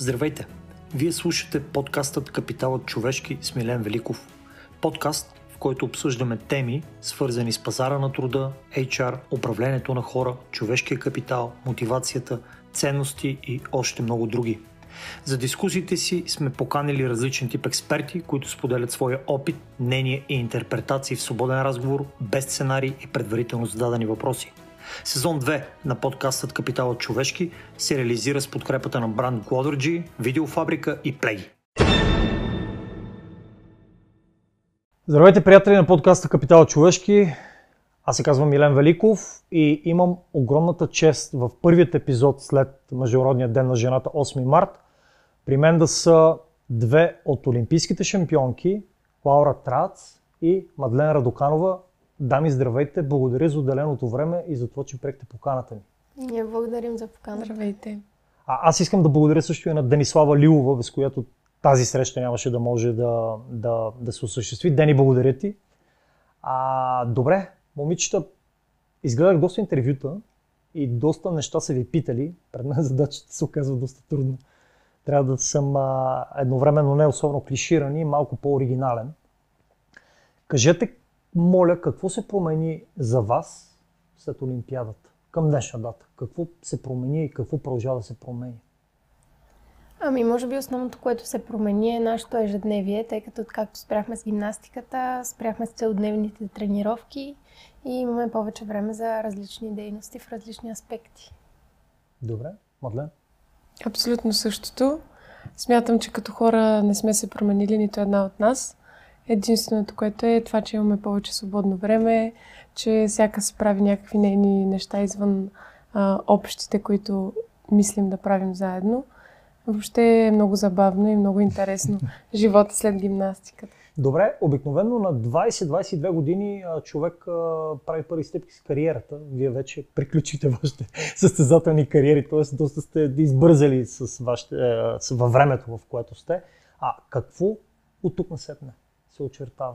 Здравейте! Вие слушате подкастът Капиталът човешки с Милен Великов. Подкаст, в който обсъждаме теми, свързани с пазара на труда, HR, управлението на хора, човешкия капитал, мотивацията, ценности и още много други. За дискусиите си сме поканили различен тип експерти, които споделят своя опит, мнение и интерпретации в свободен разговор, без сценарий и предварително зададени въпроси. Сезон 2 на подкастът Капиталът човешки се реализира с подкрепата на бранд Glodergy, Видеофабрика и Play. Здравейте, приятели на подкаста Капитал човешки. Аз се казвам Милен Великов и имам огромната чест в първият епизод след Международния ден на жената 8 март при мен да са две от олимпийските шампионки, Лаура Трац и Мадлен Радоканова. Дами, здравейте! Благодаря за отделеното време и за това, че приехте поканата ни. Ние благодарим за поканата. Здравейте! А, аз искам да благодаря също и на Денислава Лилова, без която тази среща нямаше да може да, да, да се осъществи. Дени, благодаря ти. А, добре, момичета, изгледах доста интервюта и доста неща са ви питали. Пред мен задачата се оказва доста трудна. Трябва да съм а, едновременно не особено клиширан и малко по-оригинален. Кажете, моля, какво се промени за вас след Олимпиадата към днешна дата? Какво се промени и какво продължава да се промени? Ами, може би основното, което се промени е нашето ежедневие, тъй като както спряхме с гимнастиката, спряхме с целодневните тренировки и имаме повече време за различни дейности в различни аспекти. Добре. Мадлен? Абсолютно същото. Смятам, че като хора не сме се променили нито една от нас. Единственото, което е това, че имаме повече свободно време, че всяка се прави някакви нейни неща извън а, общите, които мислим да правим заедно. Въобще е много забавно и много интересно живота след гимнастиката. Добре, обикновено на 20-22 години човек прави първи стъпки с кариерата. Вие вече приключите вашите състезателни кариери, т.е. доста сте избързали с вашите, с, във времето, в което сте. А какво от тук насетне се очертава?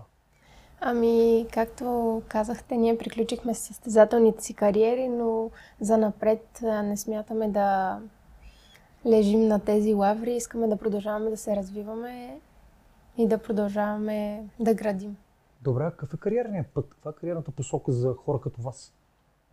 Ами, както казахте, ние приключихме с състезателните си кариери, но за напред не смятаме да лежим на тези лаври. Искаме да продължаваме да се развиваме и да продължаваме да градим. Добре, какъв е кариерният път? Каква е кариерната посока за хора като вас?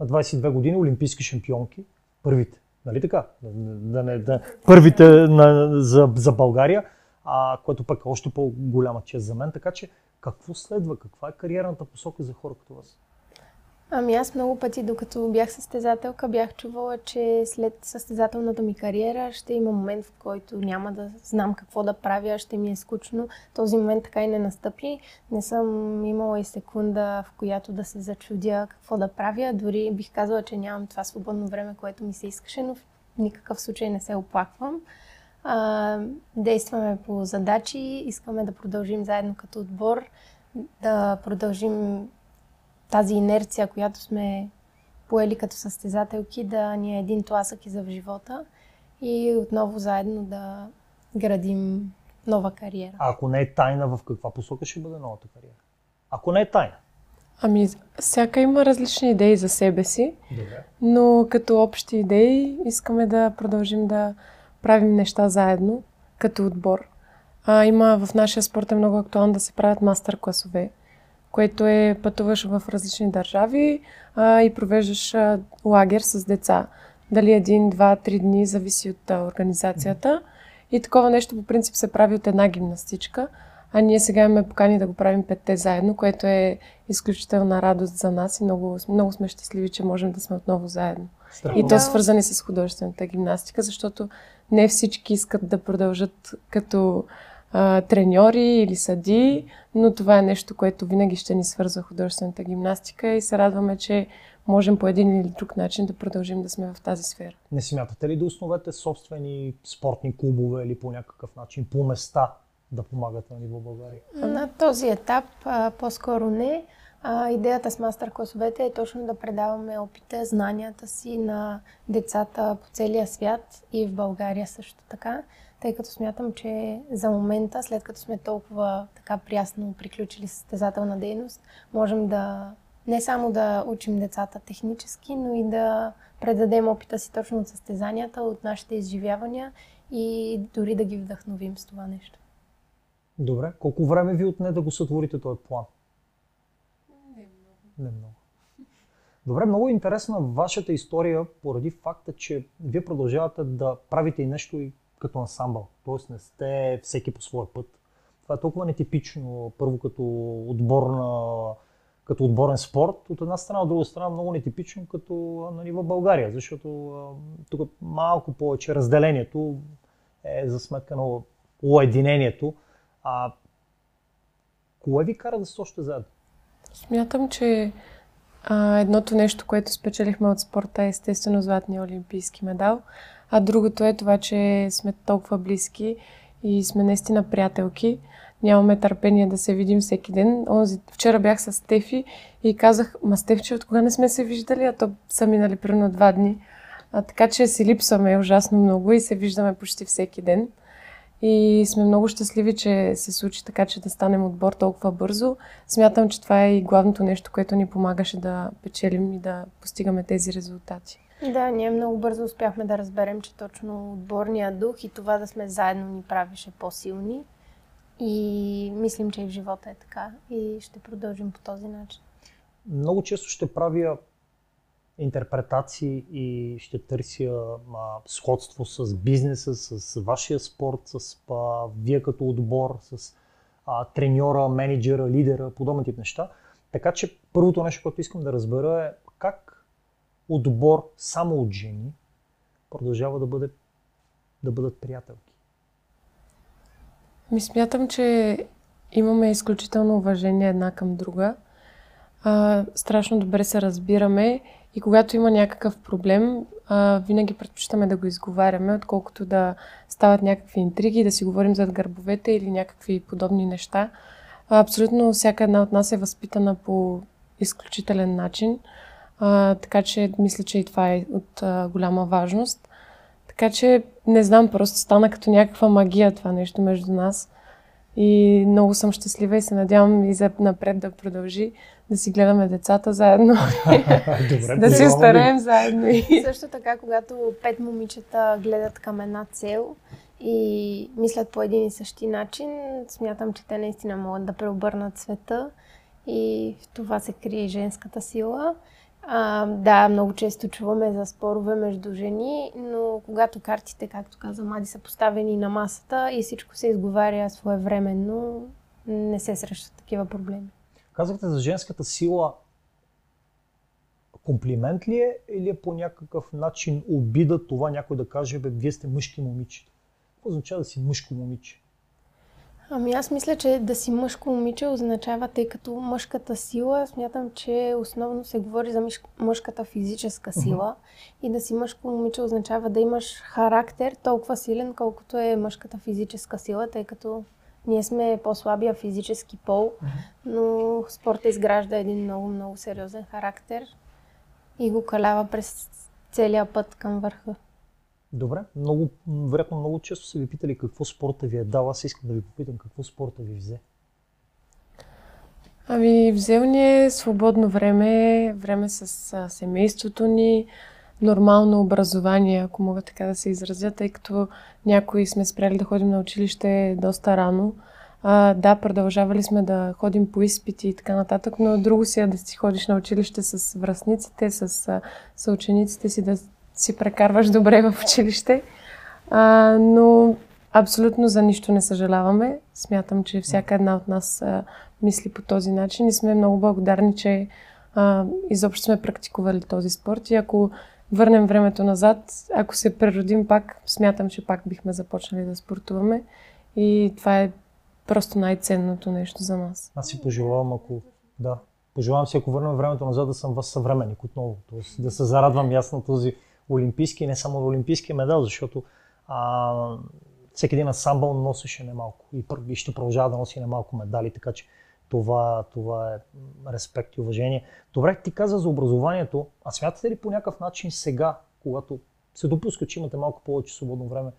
На 22 години олимпийски шампионки, първите, нали така? Да, не, да, първите на, за, за България, а, което пък е още по-голяма чест за мен. Така че какво следва? Каква е кариерната посока за хора като вас? Ами аз много пъти, докато бях състезателка, бях чувала, че след състезателната ми кариера ще има момент, в който няма да знам какво да правя, ще ми е скучно. Този момент така и не настъпи. Не съм имала и секунда, в която да се зачудя какво да правя. Дори бих казала, че нямам това свободно време, което ми се искаше, но в никакъв случай не се оплаквам. А, действаме по задачи, искаме да продължим заедно като отбор, да продължим тази инерция, която сме поели като състезателки, да ни е един тласък и за в живота и отново заедно да градим нова кариера. А ако не е тайна, в каква посока ще бъде новата кариера? Ако не е тайна? Ами, всяка има различни идеи за себе си, Добре. но като общи идеи искаме да продължим да правим неща заедно, като отбор. А, има в нашия спорт е много актуално да се правят мастер-класове което е пътуваш в различни държави а, и провеждаш а, лагер с деца. Дали един, два, три дни, зависи от а, организацията. И такова нещо по принцип се прави от една гимнастичка. А ние сега имаме покани да го правим петте заедно, което е изключителна радост за нас и много, много сме щастливи, че можем да сме отново заедно. Страхотно. И то свързани с художествената гимнастика, защото не всички искат да продължат като а, треньори или съди, но това е нещо, което винаги ще ни свързва художествената гимнастика и се радваме, че можем по един или друг начин да продължим да сме в тази сфера. Не смятате ли да основете собствени спортни клубове или по някакъв начин по места да помагате на ниво България? На този етап а, по-скоро не. А, идеята с мастер-класовете е точно да предаваме опита, знанията си на децата по целия свят и в България също така тъй като смятам, че за момента, след като сме толкова така прясно приключили състезателна дейност, можем да не само да учим децата технически, но и да предадем опита си точно от състезанията, от нашите изживявания и дори да ги вдъхновим с това нещо. Добре. Колко време ви отне да го сътворите този план? Не много. Добре, много е интересна вашата история поради факта, че вие продължавате да правите и нещо и като ансамбъл. Тоест не сте всеки по своя път. Това е толкова нетипично, първо като отборна като отборен спорт, от една страна, от друга страна много нетипично като нали, в България, защото тук малко повече разделението е за сметка на уединението. А кое ви кара да сте още заедно? Смятам, че а, едното нещо, което спечелихме от спорта е естествено златния олимпийски медал, а другото е това, че сме толкова близки и сме наистина приятелки. Нямаме търпение да се видим всеки ден. Онзи, вчера бях с Стефи и казах, ма Стефче, от кога не сме се виждали, а то са минали примерно два дни. А, така че си липсваме ужасно много и се виждаме почти всеки ден. И сме много щастливи, че се случи така, че да станем отбор толкова бързо. Смятам, че това е и главното нещо, което ни помагаше да печелим и да постигаме тези резултати. Да, ние много бързо успяхме да разберем, че точно отборния дух и това да сме заедно ни правише по-силни. И мислим, че и в живота е така. И ще продължим по този начин. Много често ще правя интерпретации и ще търся а, сходство с бизнеса, с вашия спорт, с а, вие като отбор, с а, треньора, менеджера, лидера, подобни тип неща. Така че първото нещо, което искам да разбера е как отбор само от жени продължава да, бъде, да бъдат приятелки. Ми смятам, че имаме изключително уважение една към друга. А, страшно добре се разбираме и когато има някакъв проблем, а, винаги предпочитаме да го изговаряме, отколкото да стават някакви интриги, да си говорим зад гърбовете или някакви подобни неща. А, абсолютно всяка една от нас е възпитана по изключителен начин, а, така че мисля, че и това е от а, голяма важност. Така че не знам, просто стана като някаква магия това нещо между нас. И много съм щастлива и се надявам и за напред да продължи да си гледаме децата заедно. Добре, да си остареем заедно. Също така, когато пет момичета гледат към една цел и мислят по един и същи начин, смятам, че те наистина могат да преобърнат света и в това се крие женската сила. А, да, много често чуваме за спорове между жени, но когато картите, както каза Мади, са поставени на масата и всичко се изговаря своевременно, не се срещат такива проблеми. Казахте за женската сила. Комплимент ли е или е по някакъв начин обида това някой да каже, бе, вие сте мъжки момичета? Какво означава да си мъжко момиче? Ами аз мисля, че да си мъжко момиче означава, тъй като мъжката сила, смятам, че основно се говори за мъжката физическа сила. Uh-huh. И да си мъжко момиче означава да имаш характер толкова силен, колкото е мъжката физическа сила, тъй като ние сме по-слабия физически пол, uh-huh. но спорта изгражда един много, много сериозен характер и го калява през целия път към върха. Добре, много, вероятно много често са ви питали какво спорта ви е дал. Аз искам да ви попитам какво спорта ви взе. Ами, взел ни е свободно време, време с а, семейството ни, нормално образование, ако мога така да се изразя, тъй като някои сме спряли да ходим на училище доста рано. А, да, продължавали сме да ходим по изпити и така нататък, но друго си е да си ходиш на училище с връзниците, с съучениците си, да си прекарваш добре в училище. А, но абсолютно за нищо не съжаляваме. Смятам, че всяка една от нас а, мисли по този начин и сме много благодарни, че а, изобщо сме практикували този спорт. И ако върнем времето назад, ако се преродим пак, смятам, че пак бихме започнали да спортуваме. И това е просто най-ценното нещо за нас. Аз си пожелавам, ако да, пожелавам си, ако върнем времето назад, да съм вас отново. Тоест, да се зарадвам ясно този олимпийски, не само олимпийския медал, защото а, всеки един ансамбъл носеше немалко и, и ще продължава да носи немалко медали, така че това, това е респект и уважение. Добре, ти каза за образованието, а смятате ли по някакъв начин сега, когато се допуска, че имате малко повече свободно време,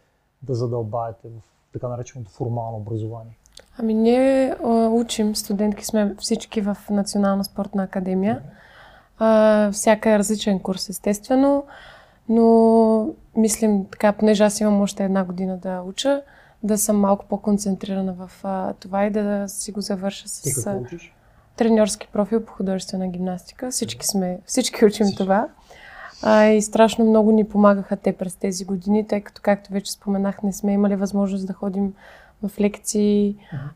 да задълбаете в така нареченото формално образование? Ами ние учим, студентки сме всички в Национална спортна академия. А, всяка е различен курс, естествено. Но мислим така, понеже аз имам още една година да уча, да съм малко по-концентрирана в а, това и да, си го завърша с... Ти какво учиш? треньорски профил по художествена гимнастика. Всички сме, всички учим всички. това. А, и страшно много ни помагаха те през тези години, тъй като, както вече споменах, не сме имали възможност да ходим в лекции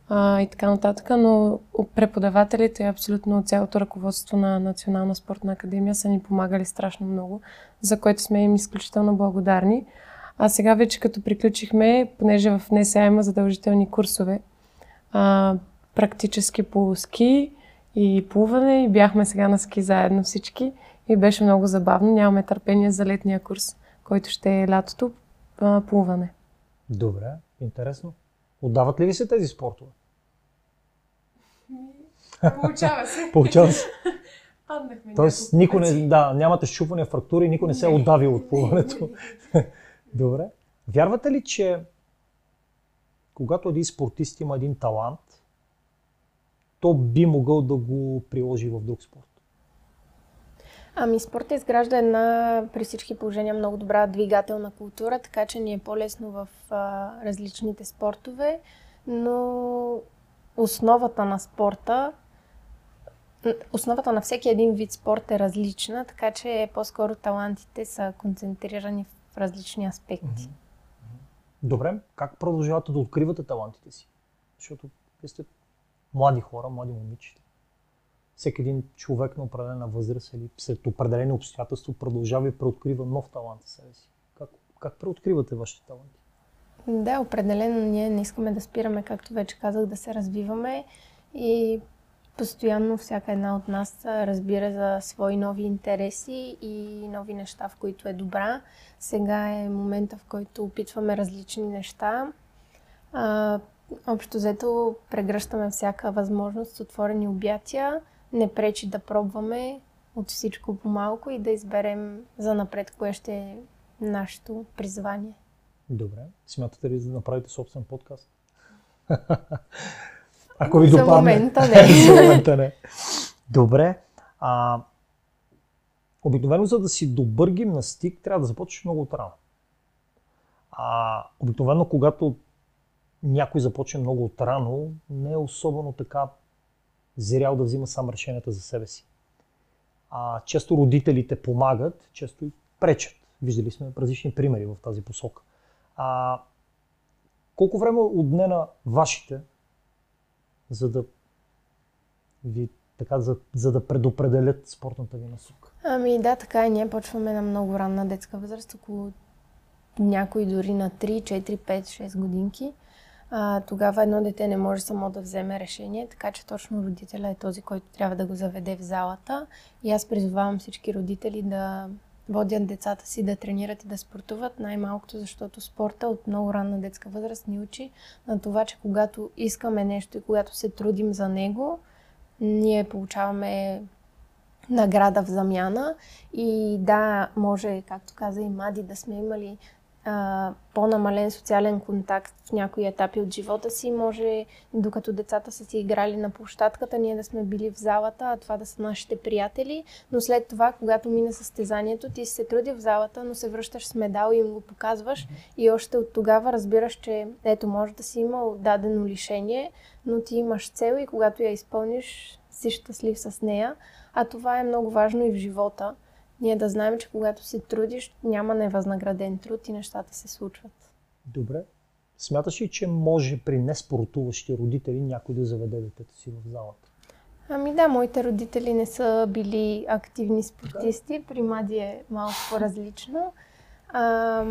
а, и така нататък, но преподавателите и абсолютно цялото ръководство на Национална спортна академия са ни помагали страшно много, за което сме им изключително благодарни. А сега вече като приключихме, понеже в НСА има задължителни курсове, а, практически по ски и плуване и бяхме сега на ски заедно всички и беше много забавно. Нямаме търпение за летния курс, който ще е лятото а, плуване. Добре, интересно. Отдават ли ви се тези спортове? Получава се. Получава се. Паднахме Тоест, никой не, да, нямате щупване, фрактури, никой не се е отдавил от плуването. Добре. Вярвате ли, че когато един спортист има един талант, то би могъл да го приложи в друг спорт? Ами спорта изгражда една при всички положения много добра двигателна култура, така че ни е по-лесно в а, различните спортове, но основата на спорта, основата на всеки един вид спорт е различна, така че по-скоро талантите са концентрирани в различни аспекти. Добре, как продължавате да откривате талантите си? Защото вие сте млади хора, млади момичета всеки един човек на определена възраст или след определени обстоятелства продължава и преоткрива нов талант в себе си. Как, как преоткривате вашите таланти? Да, определено ние не искаме да спираме, както вече казах, да се развиваме и постоянно всяка една от нас разбира за свои нови интереси и нови неща, в които е добра. Сега е момента, в който опитваме различни неща. Общо взето прегръщаме всяка възможност с отворени обятия не пречи да пробваме от всичко по малко и да изберем за напред кое ще е нашето призвание. Добре. Смятате ли да направите собствен подкаст? Ако ви допадне. За момента не. за момента не. Добре. А, обикновено, за да си добър гимнастик, трябва да започнеш много от рано. А, обикновено, когато някой започне много от рано, не е особено така зрял да взима сам решенията за себе си. А, често родителите помагат, често и пречат. Виждали сме различни примери в тази посока. А, колко време отне на вашите, за да ви така, за, за да предопределят спортната ви насока? Ами да, така и ние почваме на много ранна детска възраст, около някои дори на 3, 4, 5, 6 годинки а, тогава едно дете не може само да вземе решение, така че точно родителя е този, който трябва да го заведе в залата. И аз призовавам всички родители да водят децата си да тренират и да спортуват, най-малкото защото спорта от много ранна детска възраст ни учи на това, че когато искаме нещо и когато се трудим за него, ние получаваме награда в замяна. И да, може, както каза и Мади, да сме имали а, по-намален социален контакт в някои етапи от живота си. Може, докато децата са си играли на площадката, ние да сме били в залата, а това да са нашите приятели. Но след това, когато мине състезанието, ти се труди в залата, но се връщаш с медал и им го показваш. И още от тогава разбираш, че ето, може да си имал дадено лишение, но ти имаш цел и когато я изпълниш, си щастлив с нея. А това е много важно и в живота – ние да знаем, че когато се трудиш, няма невъзнаграден труд и нещата се случват. Добре. Смяташ ли, че може при неспортуващи родители някой да заведе детето си в залата? Ами да, моите родители не са били активни спортисти. Да. При Мади е малко по-различно. А,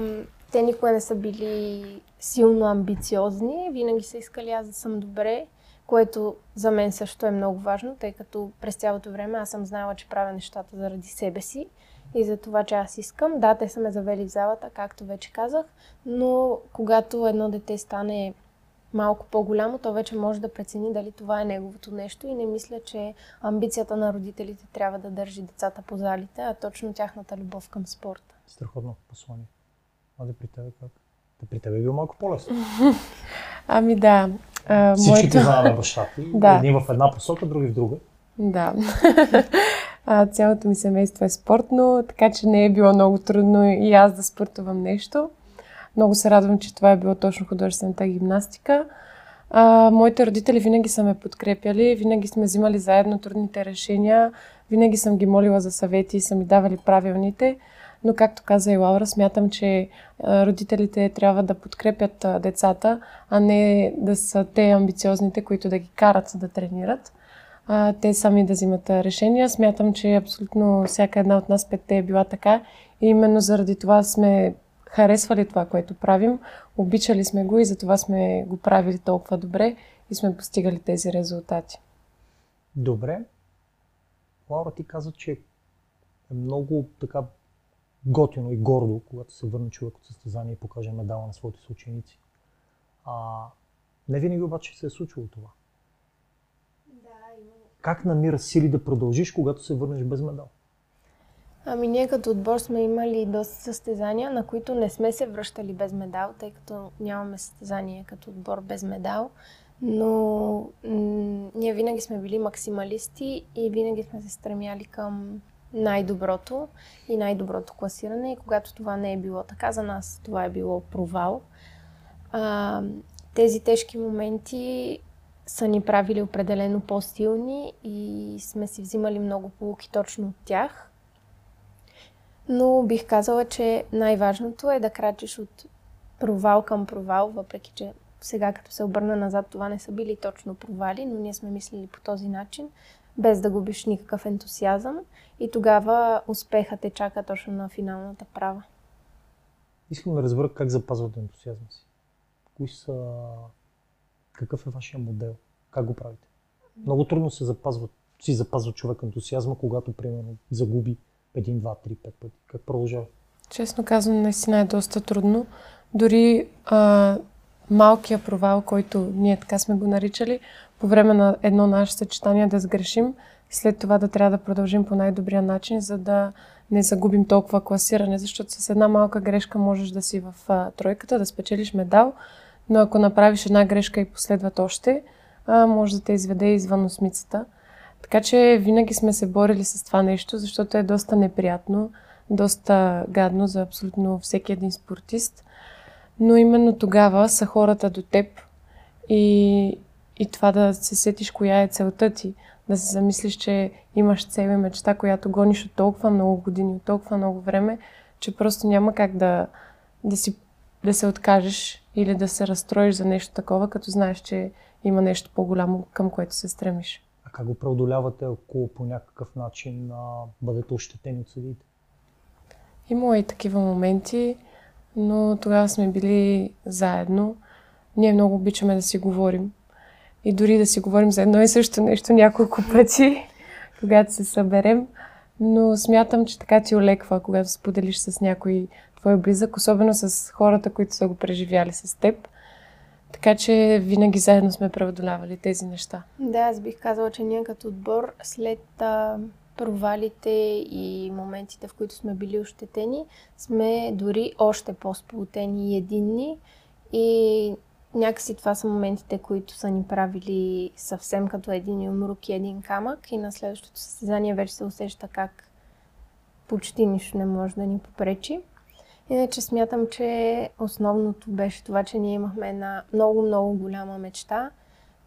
те никога не са били силно амбициозни. Винаги са искали аз да съм добре което за мен също е много важно, тъй като през цялото време аз съм знала, че правя нещата заради себе си и за това, че аз искам. Да, те са ме завели в залата, както вече казах, но когато едно дете стане малко по-голямо, то вече може да прецени дали това е неговото нещо и не мисля, че амбицията на родителите трябва да държи децата по залите, а точно тяхната любов към спорта. Страхотно послание. А да при тебе как? Да при тебе е било малко по-лесно. ами да, всички моето... познаваме баща ти. Да. Едни в една посока, други в друга. Да. А, цялото ми семейство е спортно, така че не е било много трудно и аз да спортувам нещо. Много се радвам, че това е било точно художествената гимнастика. А, моите родители винаги са ме подкрепяли, винаги сме взимали заедно трудните решения, винаги съм ги молила за съвети и са ми давали правилните. Но, както каза и Лаура, смятам, че родителите трябва да подкрепят децата, а не да са те амбициозните, които да ги карат да тренират. Те сами да взимат решения. Смятам, че абсолютно всяка една от нас петте е била така. И именно заради това сме харесвали това, което правим, обичали сме го и затова сме го правили толкова добре и сме постигали тези резултати. Добре. Лаура, ти каза, че е много така готино и гордо, когато се върне човек от състезание и покаже медала на своите съученици. А, не винаги обаче се е случило това. Да, имам. Как намираш сили да продължиш, когато се върнеш без медал? Ами ние като отбор сме имали доста състезания, на които не сме се връщали без медал, тъй като нямаме състезание като отбор без медал. Но м- ние винаги сме били максималисти и винаги сме се стремяли към най-доброто и най-доброто класиране. И когато това не е било така, за нас това е било провал. А, тези тежки моменти са ни правили определено по-силни и сме си взимали много полуки точно от тях. Но бих казала, че най-важното е да крачиш от провал към провал, въпреки че сега като се обърна назад, това не са били точно провали, но ние сме мислили по този начин, без да губиш никакъв ентусиазъм и тогава успехът те чака точно на финалната права. Искам да разбера как запазвате ентусиазма си. Кои са... Какъв е вашия модел? Как го правите? Много трудно се запазва, си запазва човек ентусиазма, когато, примерно, загуби един, два, три, пет пъти. Как продължава? Честно казвам, наистина е доста трудно. Дори а, малкия провал, който ние така сме го наричали, по време на едно наше съчетание да сгрешим, след това да трябва да продължим по най-добрия начин, за да не загубим толкова класиране, защото с една малка грешка можеш да си в а, тройката, да спечелиш медал, но ако направиш една грешка и последват още, а, може да те изведе извън осмицата. Така че винаги сме се борили с това нещо, защото е доста неприятно, доста гадно за абсолютно всеки един спортист. Но именно тогава са хората до теб и, и това да се сетиш коя е целта ти, да се замислиш, че имаш цел и мечта, която гониш от толкова много години, от толкова много време, че просто няма как да, да, си, да се откажеш или да се разстроиш за нещо такова, като знаеш, че има нещо по-голямо, към което се стремиш. А как го преодолявате, ако по някакъв начин а, бъдете ощетени от съдиите? Има и такива моменти, но тогава сме били заедно. Ние много обичаме да си говорим. И дори да си говорим за едно и също нещо няколко пъти, когато се съберем. Но смятам, че така ти олеква, когато споделиш с някой твой близък, особено с хората, които са го преживяли с теб. Така че винаги заедно сме преодолявали тези неща. Да, аз бих казала, че ние като отбор след а, провалите и моментите, в които сме били ощетени, сме дори още по-сполутени и единни. И някакси това са моментите, които са ни правили съвсем като един юмрук и един камък. И на следващото състезание вече се усеща как почти нищо не може да ни попречи. Иначе смятам, че основното беше това, че ние имахме една много-много голяма мечта,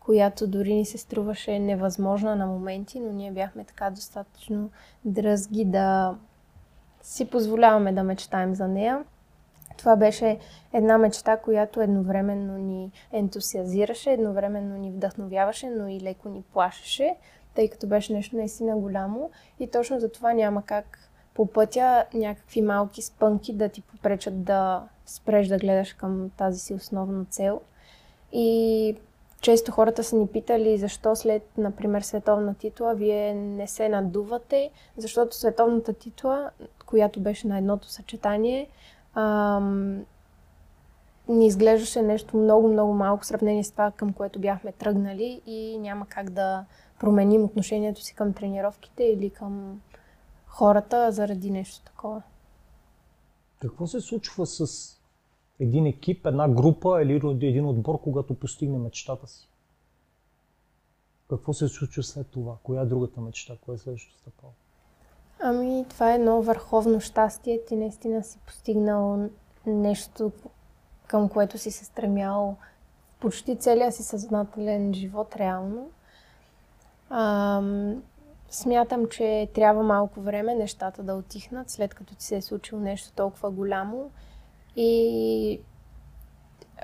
която дори ни се струваше невъзможна на моменти, но ние бяхме така достатъчно дръзги да си позволяваме да мечтаем за нея. Това беше една мечта, която едновременно ни ентусиазираше, едновременно ни вдъхновяваше, но и леко ни плашеше, тъй като беше нещо наистина голямо. И точно за това няма как по пътя някакви малки спънки да ти попречат да спреш да гледаш към тази си основна цел. И често хората са ни питали защо след, например, световна титла вие не се надувате, защото световната титла, която беше на едното съчетание, ам, ни изглеждаше нещо много-много малко в сравнение с това, към което бяхме тръгнали и няма как да променим отношението си към тренировките или към хората заради нещо такова. Какво се случва с един екип, една група или един отбор, когато постигне мечтата си? Какво се случва след това? Коя е другата мечта? Коя е следващото стъпало? Ами, това е едно върховно щастие. Ти наистина си постигнал нещо, към което си се стремял почти целия си съзнателен живот реално. Ам, смятам, че трябва малко време нещата да отихнат, след като ти се е случило нещо толкова голямо. И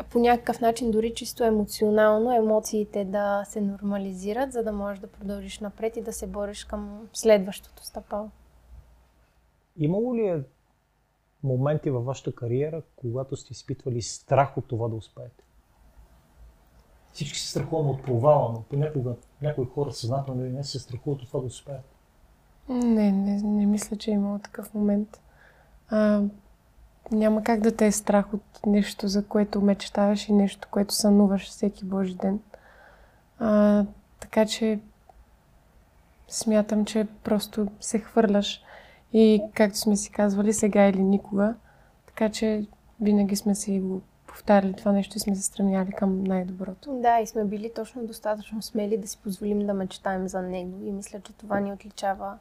по някакъв начин, дори чисто емоционално, емоциите да се нормализират, за да можеш да продължиш напред и да се бориш към следващото стъпало. Имало ли е моменти във вашата кариера, когато сте изпитвали страх от това да успеете? Всички се страхуваме от провала, но понякога някои хора съзнателно или не се страхуват от това да успеят. Не, не, не мисля, че е имало такъв момент. А, няма как да те е страх от нещо, за което мечтаваш и нещо, което сънуваш всеки Божи ден. А, така че смятам, че просто се хвърляш и както сме си казвали, сега или никога. Така че винаги сме си го повтаряли това нещо и сме се стремяли към най-доброто. Да, и сме били точно достатъчно смели да си позволим да мечтаем за него. И мисля, че това ни отличава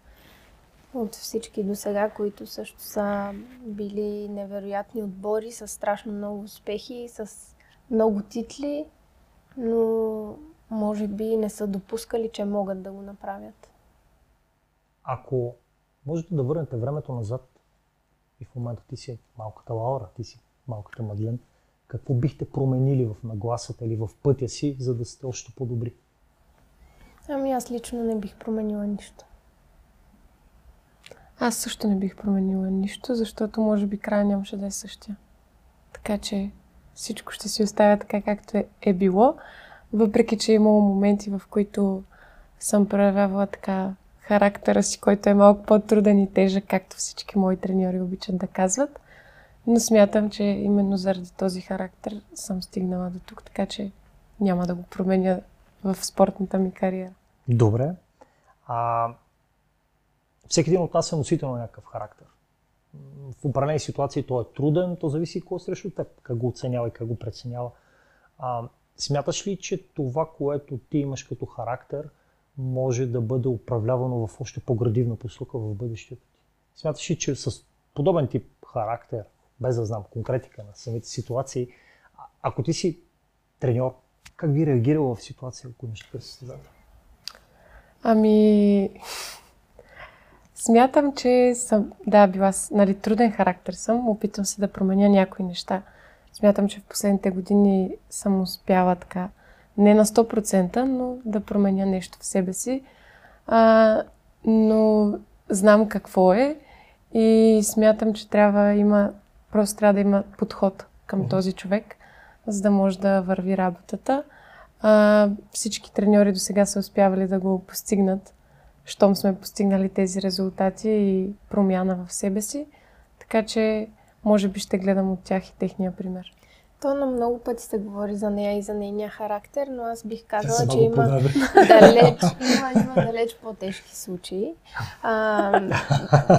от всички до сега, които също са били невероятни отбори, с страшно много успехи, с много титли, но може би не са допускали, че могат да го направят. Ако можете да върнете времето назад и в момента ти си малката Лаура, ти си малката Мадлен, какво бихте променили в нагласата или в пътя си, за да сте още по-добри? Ами аз лично не бих променила нищо. Аз също не бих променила нищо, защото може би края нямаше да е същия. Така че всичко ще си оставя така, както е, е било, въпреки че е имало моменти, в които съм проявявала така характера си, който е малко по-труден и тежък, както всички мои треньори обичат да казват. Но смятам, че именно заради този характер съм стигнала до тук, така че няма да го променя в спортната ми кариера. Добре. А, всеки един от нас е носител на някакъв характер. В определени ситуации той е труден, то зависи какво е срещу теб, как го оценява и как го преценява. А, смяташ ли, че това, което ти имаш като характер, може да бъде управлявано в още по-градивна посока в бъдещето ти? Смяташ ли, че с подобен тип характер, без да знам конкретика на самите ситуации, ако ти си треньор, как би реагирал в ситуация, ако имаш такъв състезател? Ами, смятам, че съм, да, била нали, труден характер съм, опитвам се да променя някои неща. Смятам, че в последните години съм успяла така, не на 100%, но да променя нещо в себе си. А, но знам какво е и смятам, че трябва има, просто трябва да има подход към mm-hmm. този човек, за да може да върви работата. А, всички треньори до сега са успявали да го постигнат, щом сме постигнали тези резултати и промяна в себе си. Така че, може би ще гледам от тях и техния пример. То на много пъти се говори за нея и за нейния характер, но аз бих казала, че има далеч, има, има далеч по-тежки случаи. А,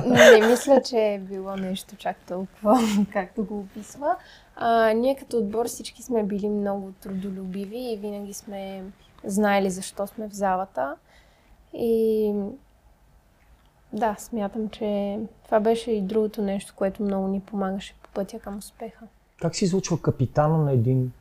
не мисля, че е било нещо чак толкова, както го описва. А, ние като отбор всички сме били много трудолюбиви и винаги сме знаели защо сме в залата. И да, смятам, че това беше и другото нещо, което много ни помагаше по пътя към успеха. Как се излучва капитана на един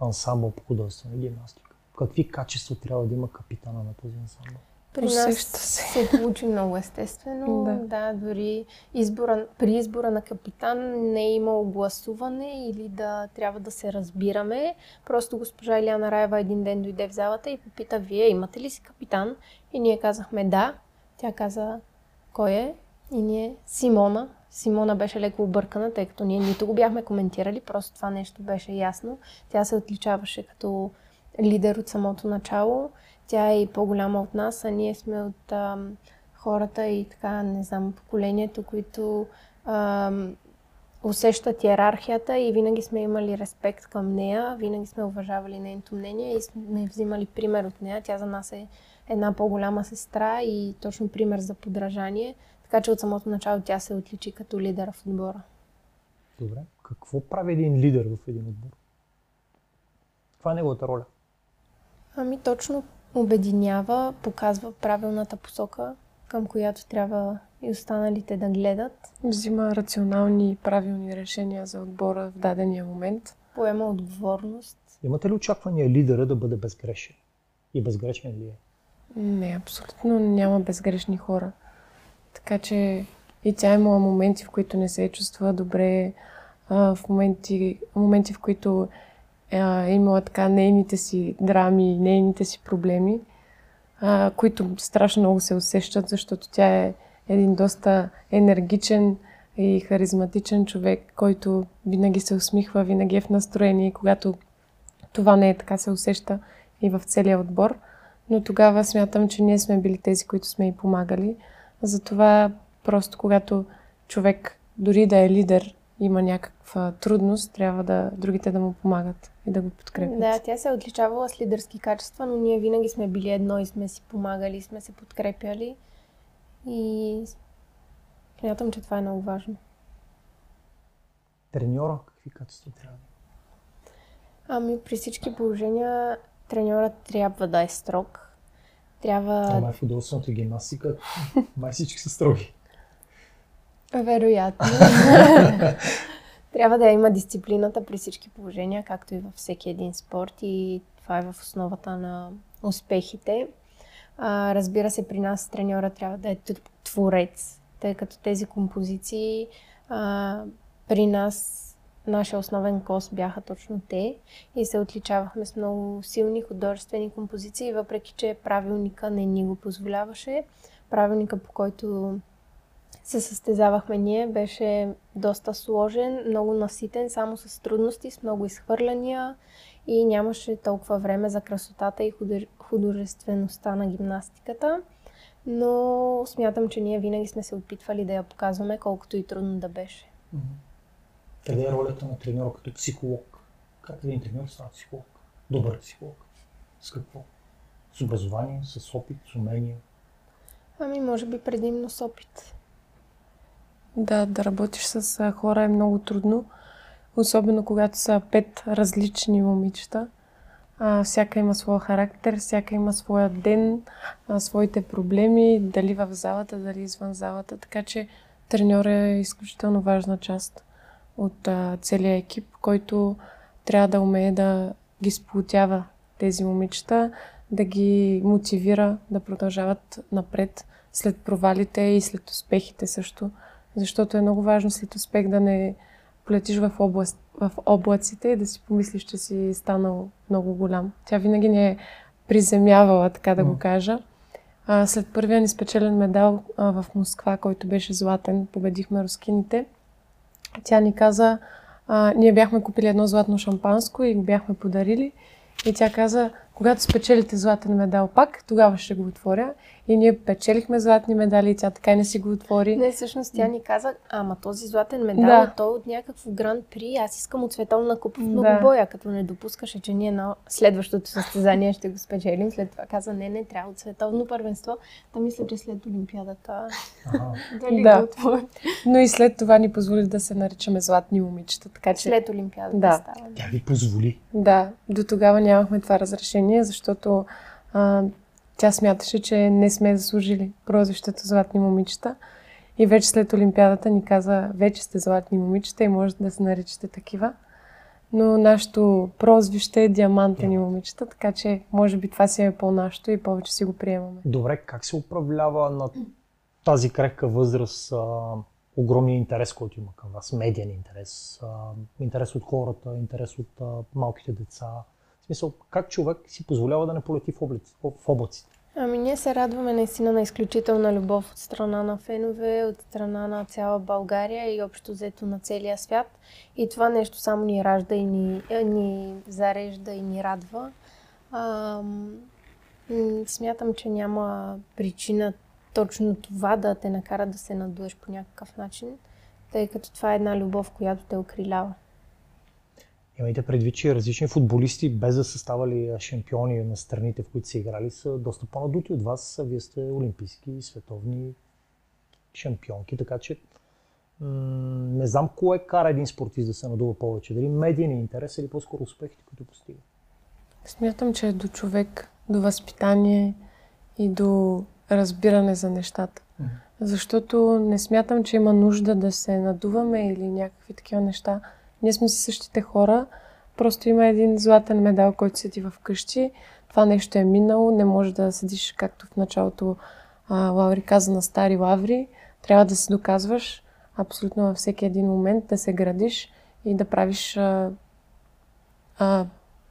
ансамбъл по художествена гимнастика? Какви качества трябва да има капитана на този ансамбъл? При нас се. се получи много естествено. Да. да, дори избора, при избора на капитан не е имало гласуване или да трябва да се разбираме. Просто госпожа Иляна Раева един ден дойде в залата и попита, вие имате ли си капитан? И ние казахме да. Тя каза, кой е? И ние, Симона. Симона беше леко объркана, тъй като ние нито го бяхме коментирали, просто това нещо беше ясно. Тя се отличаваше като лидер от самото начало. Тя е и по-голяма от нас, а ние сме от а, хората и така, не знам, поколението, които а, усещат иерархията и винаги сме имали респект към нея, винаги сме уважавали нейното мнение и сме взимали пример от нея. Тя за нас е една по-голяма сестра и точно пример за подражание. Така че от самото начало тя се отличи като лидер в отбора. Добре. Какво прави един лидер в един отбор? Каква е неговата роля? Ами точно обединява, показва правилната посока, към която трябва и останалите да гледат. Взима рационални и правилни решения за отбора в дадения момент. Поема отговорност. Имате ли очаквания лидера да бъде безгрешен? И безгрешен ли е? Не, абсолютно няма безгрешни хора. Така че и тя имала моменти, в които не се е чувства добре, а, в моменти, моменти, в които е имала така нейните си драми, нейните си проблеми, а, които страшно много се усещат, защото тя е един доста енергичен и харизматичен човек, който винаги се усмихва, винаги е в настроение и когато това не е така, се усеща и в целия отбор. Но тогава смятам, че ние сме били тези, които сме и помагали. Затова просто когато човек, дори да е лидер, има някаква трудност, трябва да другите да му помагат и да го подкрепят. Да, тя се е отличавала с лидерски качества, но ние винаги сме били едно и сме си помагали, сме се подкрепяли. И смятам, че това е много важно. Треньора, какви качества трябва? Ами при всички положения треньорът трябва да е строг. Трябва... Това е в художествената гимнастика. Май всички са строги. Вероятно. трябва да има дисциплината при всички положения, както и във всеки един спорт и това е в основата на успехите. А, разбира се, при нас треньора трябва да е творец, тъй като тези композиции а, при нас нашия основен кос бяха точно те и се отличавахме с много силни художествени композиции, въпреки че правилника не ни го позволяваше. Правилника, по който се състезавахме ние, беше доста сложен, много наситен, само с трудности, с много изхвърляния и нямаше толкова време за красотата и художествеността на гимнастиката. Но смятам, че ние винаги сме се опитвали да я показваме, колкото и трудно да беше. Къде е ролята на треньора като психолог? Как един треньор става психолог? Добър психолог. С какво? С образование, с опит, с умение? Ами, може би предимно с опит. Да, да работиш с хора е много трудно. Особено когато са пет различни момичета. А, всяка има своя характер, всяка има своя ден, а, своите проблеми, дали в залата, дали извън залата. Така че треньор е изключително важна част от а, целия екип, който трябва да умее да ги сплотява тези момичета, да ги мотивира да продължават напред след провалите и след успехите също. Защото е много важно след успех да не полетиш в, област, в облаците и да си помислиш, че си станал много голям. Тя винаги ни е приземявала, така да го кажа. А, след първия ни спечелен медал а, в Москва, който беше златен, победихме рускините. Тя ни каза, а, ние бяхме купили едно златно шампанско и го бяхме подарили. И тя каза, когато спечелите златен медал пак, тогава ще го отворя. И ние печелихме златни медали и тя така и не си го отвори. Не, всъщност тя ни каза, ама този златен медал, да. той е от някакво гранд при, аз искам от световна купа в многобоя, да. като не допускаше, че ние на следващото състезание ще го спечелим. След това каза, не, не, трябва от световно първенство. Та мисля, че след Олимпиадата дали да. го отвори. Но и след това ни позволи да се наричаме златни момичета. Така, че... След Олимпиадата да. става. Тя ви позволи. Да, до тогава нямахме това разрешение, защото а, тя смяташе, че не сме заслужили прозвището Златни момичета. И вече след Олимпиадата ни каза, вече сте златни момичета и може да се наричате такива. Но нашето прозвище е диамантени момичета, така че може би това си е по-нашето и повече си го приемаме. Добре, как се управлява на тази крехка възраст а, огромния интерес, който има към вас, медиен интерес, а, интерес от хората, интерес от а, малките деца, смисъл, как човек си позволява да не полети в, облаци, в облаците? Ами ние се радваме наистина на изключителна любов от страна на фенове, от страна на цяла България и общо взето на целия свят. И това нещо само ни ражда и ни, ни зарежда и ни радва. А, смятам, че няма причина точно това да те накара да се надуеш по някакъв начин, тъй като това е една любов, която те окрилява. Имайте предвид, че различни футболисти, без да са ставали шампиони на страните, в които са играли, са доста по-надути от вас. Вие сте олимпийски и световни шампионки, така че м- не знам кое кара един спортист да се надува повече. Дали медиен интерес или по-скоро успехите, които постига. Смятам, че е до човек, до възпитание и до разбиране за нещата. Защото не смятам, че има нужда да се надуваме или някакви такива неща. Ние сме си същите хора, просто има един златен медал, който седи в къщи. Това нещо е минало, не може да седиш както в началото а, Лаури каза на стари лаври. Трябва да се доказваш абсолютно във всеки един момент, да се градиш и да правиш а, а,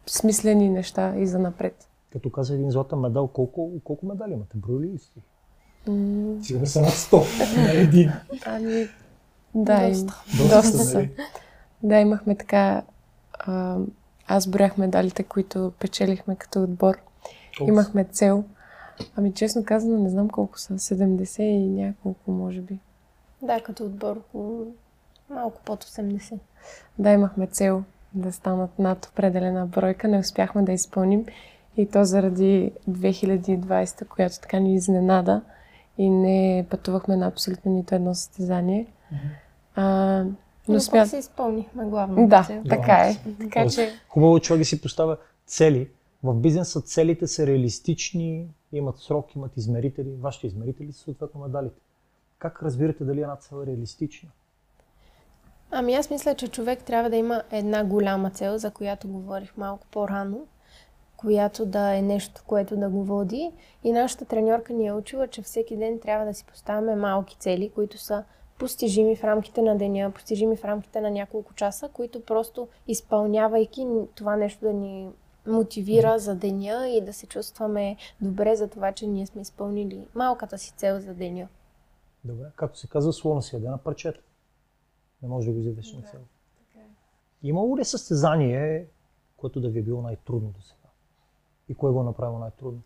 смислени неща и за напред. Като каза един златен медал, колко, колко медали имате? Броили ли си? Сигурно са над 100, не един. Ами, да, доста. Доста, доста са. Нали? Да, имахме така... А, аз броях медалите, които печелихме като отбор. Колко? Имахме цел. Ами, честно казано, не знам колко са. 70 и няколко, може би. Да, като отбор около малко под 80. Да, имахме цел да станат над определена бройка. Не успяхме да изпълним. И то заради 2020, която така ни изненада и не пътувахме на абсолютно нито едно състезание. А, но, но смят... се изпълнихме главно. Да, цел. така е. Така, че... Хубаво човек да си поставя цели. В бизнеса целите са реалистични, имат срок, имат измерители. Вашите измерители са съответно медалите. Как разбирате дали една цел е реалистична? Ами аз мисля, че човек трябва да има една голяма цел, за която говорих малко по-рано, която да е нещо, което да го води. И нашата треньорка ни е учила, че всеки ден трябва да си поставяме малки цели, които са постижими в рамките на деня, постижими в рамките на няколко часа, които просто изпълнявайки това нещо да ни мотивира за деня и да се чувстваме добре за това, че ние сме изпълнили малката си цел за деня. Добре, както се казва, слона си яде на парчета. Не може да го взедеш на цел. Е. Имало ли състезание, което да ви е било най-трудно до сега? И кое го е направило най-трудно?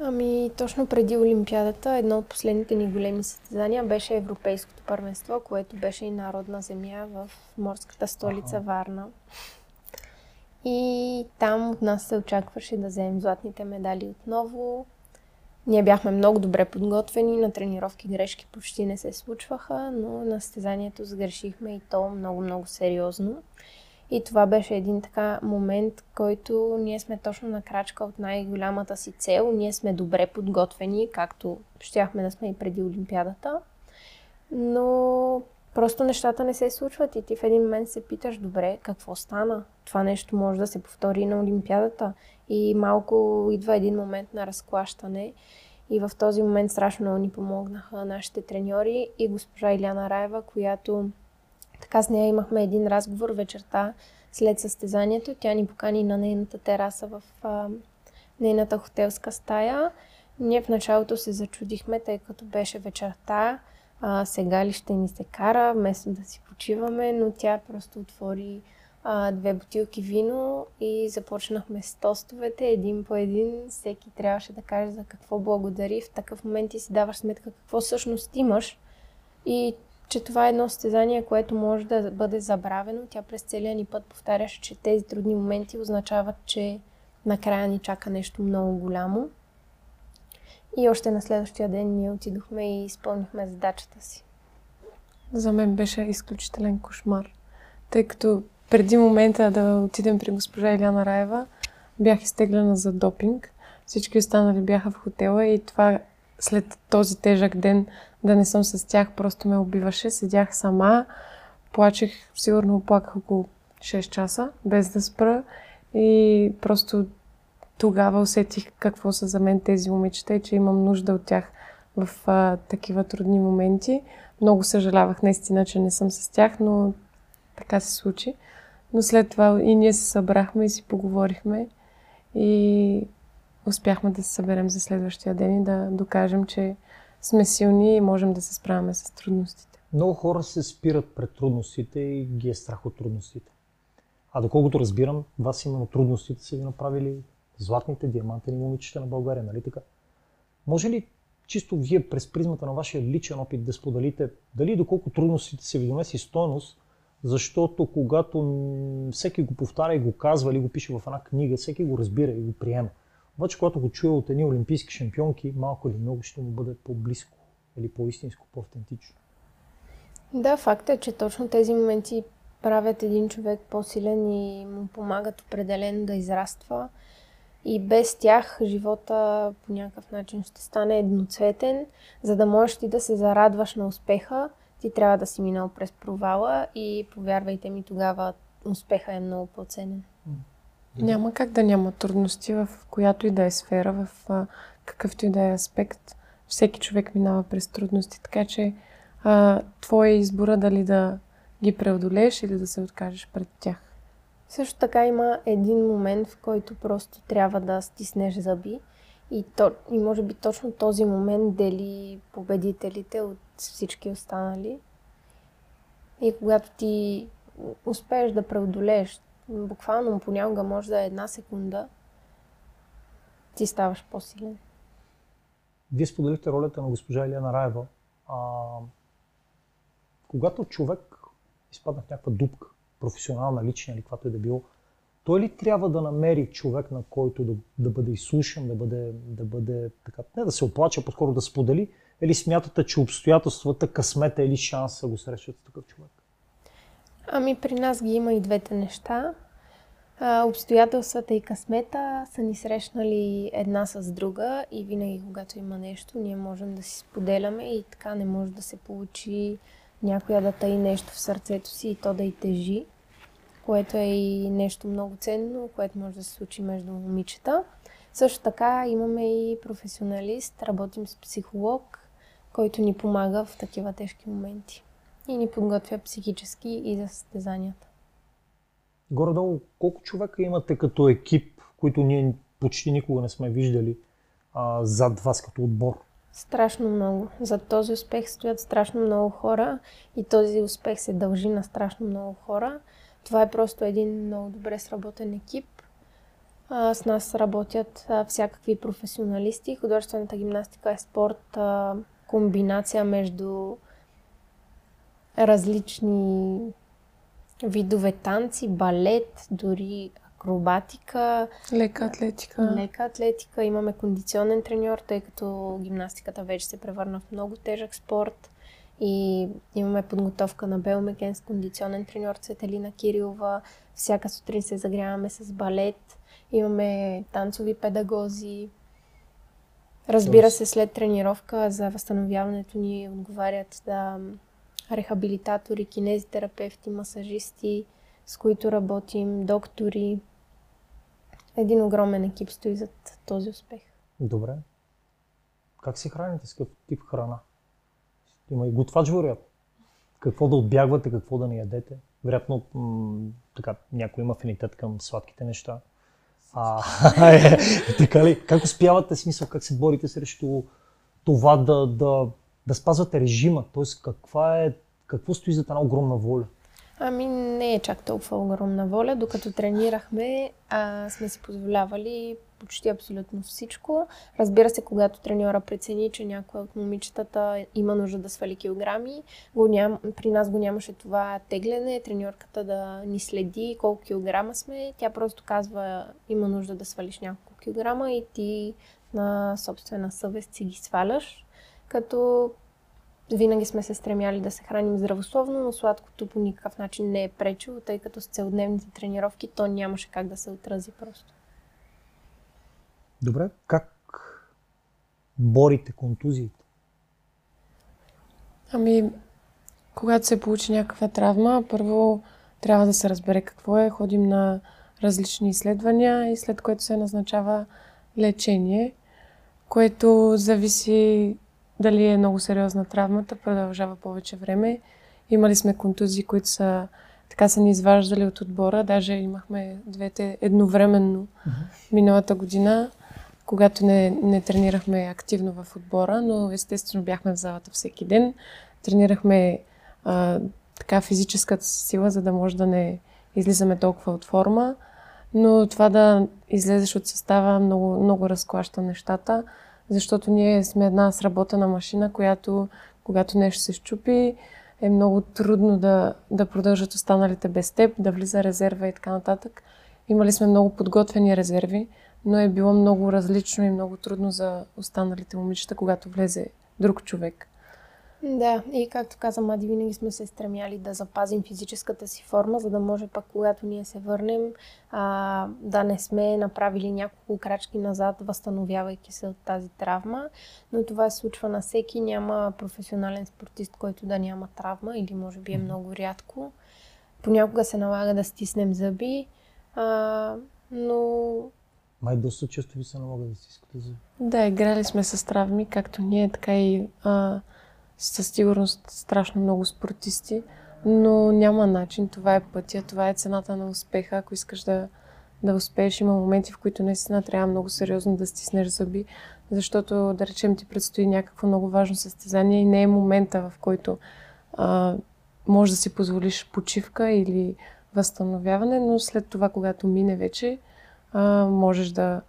Ами, точно преди Олимпиадата, едно от последните ни големи състезания беше Европейското първенство, което беше и народна земя в морската столица Аха. Варна. И там от нас се очакваше да вземем златните медали отново. Ние бяхме много добре подготвени, на тренировки грешки почти не се случваха, но на състезанието сгрешихме и то много-много сериозно. И това беше един така момент, който ние сме точно на крачка от най-голямата си цел. Ние сме добре подготвени, както щяхме да сме и преди Олимпиадата. Но просто нещата не се случват и ти в един момент се питаш, добре, какво стана? Това нещо може да се повтори на Олимпиадата. И малко идва един момент на разклащане. И в този момент страшно много ни помогнаха нашите треньори и госпожа Иляна Раева, която така с нея имахме един разговор вечерта след състезанието. Тя ни покани на нейната тераса в а, нейната хотелска стая. Ние в началото се зачудихме, тъй като беше вечерта. А, сега ли ще ни се кара, вместо да си почиваме, но тя просто отвори а, две бутилки вино и започнахме с тостовете, един по един. Всеки трябваше да каже за какво благодари. В такъв момент ти си даваш сметка какво всъщност имаш. И че това е едно състезание, което може да бъде забравено. Тя през целия ни път повтаряше, че тези трудни моменти означават, че накрая ни чака нещо много голямо. И още на следващия ден ние отидохме и изпълнихме задачата си. За мен беше изключителен кошмар, тъй като преди момента да отидем при госпожа Иляна Раева, бях изтеглена за допинг. Всички останали бяха в хотела и това след този тежък ден да не съм с тях, просто ме убиваше. Седях сама, плачех, сигурно плаках около 6 часа, без да спра и просто тогава усетих какво са за мен тези момичета и че имам нужда от тях в а, такива трудни моменти. Много съжалявах наистина, че не съм с тях, но така се случи. Но след това и ние се събрахме и си поговорихме и успяхме да се съберем за следващия ден и да докажем, че сме силни и можем да се справяме с трудностите. Много хора се спират пред трудностите и ги е страх от трудностите. А доколкото разбирам, вас именно трудностите са ви направили златните, диамантени момичета на България, нали така? Може ли чисто вие през призмата на вашия личен опит да споделите дали доколко трудностите са ви донеси стойност, защото когато всеки го повтаря и го казва или го пише в една книга, всеки го разбира и го приема. Обаче, когато го чуя от едни олимпийски шампионки, малко или много ще му бъде по-близко или по-истинско, по-автентично. Да, факт е, че точно тези моменти правят един човек по-силен и му помагат определено да израства. И без тях живота по някакъв начин ще стане едноцветен. За да можеш ти да се зарадваш на успеха, ти трябва да си минал през провала и повярвайте ми, тогава успеха е много по-ценен. Няма как да няма трудности в която и да е сфера, в а, какъвто и да е аспект. Всеки човек минава през трудности, така че а, твой е избора дали да ги преодолееш или да се откажеш пред тях. Също така има един момент, в който просто трябва да стиснеш зъби и, то, и може би точно този момент дели победителите от всички останали. И когато ти успееш да преодолееш, буквално понякога може да е една секунда, ти ставаш по-силен. Вие споделихте ролята на госпожа Елена Раева. А, когато човек изпадна в някаква дупка, професионална, лична или каквато и да било, той ли трябва да намери човек, на който да, да бъде изслушан, да бъде, да бъде така, не да се оплача, по-скоро да сподели, или смятате, че обстоятелствата, късмета или шанса го срещат с такъв човек? Ами при нас ги има и двете неща. А, обстоятелствата и късмета са ни срещнали една с друга и винаги, когато има нещо, ние можем да си споделяме и така не може да се получи някоя да таи нещо в сърцето си и то да й тежи, което е и нещо много ценно, което може да се случи между момичета. Също така имаме и професионалист, работим с психолог, който ни помага в такива тежки моменти и ни подготвя психически и за състезанията. Горе-долу, колко човека имате като екип, които ние почти никога не сме виждали а, зад вас като отбор? Страшно много. За този успех стоят страшно много хора и този успех се дължи на страшно много хора. Това е просто един много добре сработен екип. А, с нас работят а, всякакви професионалисти. Художествената гимнастика е спорт, а, комбинация между различни видове танци, балет, дори акробатика. Лека атлетика. Лека атлетика. Имаме кондиционен треньор, тъй като гимнастиката вече се превърна в много тежък спорт. И имаме подготовка на Белмекен с кондиционен треньор Цветелина Кирилова. Всяка сутрин се загряваме с балет. Имаме танцови педагози. Разбира се, след тренировка за възстановяването ни отговарят да рехабилитатори, кинезитерапевти, масажисти, с които работим, доктори. Един огромен екип стои зад този успех. Добре. Как се храните? С какъв тип храна? Има и готвач, вероятно. Какво да отбягвате, какво да не ядете? Вероятно, м- така, някой има афинитет към сладките неща. А, е, така ли? Как успявате, смисъл, как се борите срещу това да, да, да спазвате режима? Тоест, каква е, какво стои за една огромна воля? Ами не е чак толкова огромна воля. Докато тренирахме, а, сме си позволявали почти абсолютно всичко. Разбира се, когато треньора прецени, че някоя от момичетата има нужда да свали килограми, го ням, при нас го нямаше това тегляне, треньорката да ни следи колко килограма сме. Тя просто казва, има нужда да свалиш няколко килограма и ти на собствена съвест си ги сваляш. Като винаги сме се стремяли да се храним здравословно, но сладкото по никакъв начин не е пречило, тъй като с целодневните тренировки то нямаше как да се отрази просто. Добре, как борите контузиите? Ами, когато се получи някаква травма, първо трябва да се разбере какво е. Ходим на различни изследвания и след което се назначава лечение, което зависи дали е много сериозна травмата, продължава повече време. Имали сме контузии, които са така са ни изваждали от отбора. Даже имахме двете едновременно uh-huh. миналата година, когато не, не тренирахме активно в отбора, но естествено бяхме в залата всеки ден. Тренирахме а, така физическата си сила, за да може да не излизаме толкова от форма. Но това да излезеш от състава много, много разклаща нещата защото ние сме една сработена машина, която когато нещо се щупи, е много трудно да, да продължат останалите без теб, да влиза резерва и така нататък. Имали сме много подготвени резерви, но е било много различно и много трудно за останалите момичета, когато влезе друг човек. Да, и както каза Мади, винаги сме се стремяли да запазим физическата си форма, за да може пък когато ние се върнем, а, да не сме направили няколко крачки назад, възстановявайки се от тази травма. Но това се случва на всеки. Няма професионален спортист, който да няма травма или може би е много рядко. Понякога се налага да стиснем зъби, а, но май доста често ви се налага да стискате зъби. Да, играли сме с травми, както ние, така и а, със сигурност страшно много спортисти, но няма начин. Това е пътя, това е цената на успеха. Ако искаш да, да успееш, има моменти, в които наистина трябва много сериозно да стиснеш зъби, защото, да речем, ти предстои някакво много важно състезание и не е момента, в който а, може да си позволиш почивка или възстановяване, но след това, когато мине вече, а, можеш да,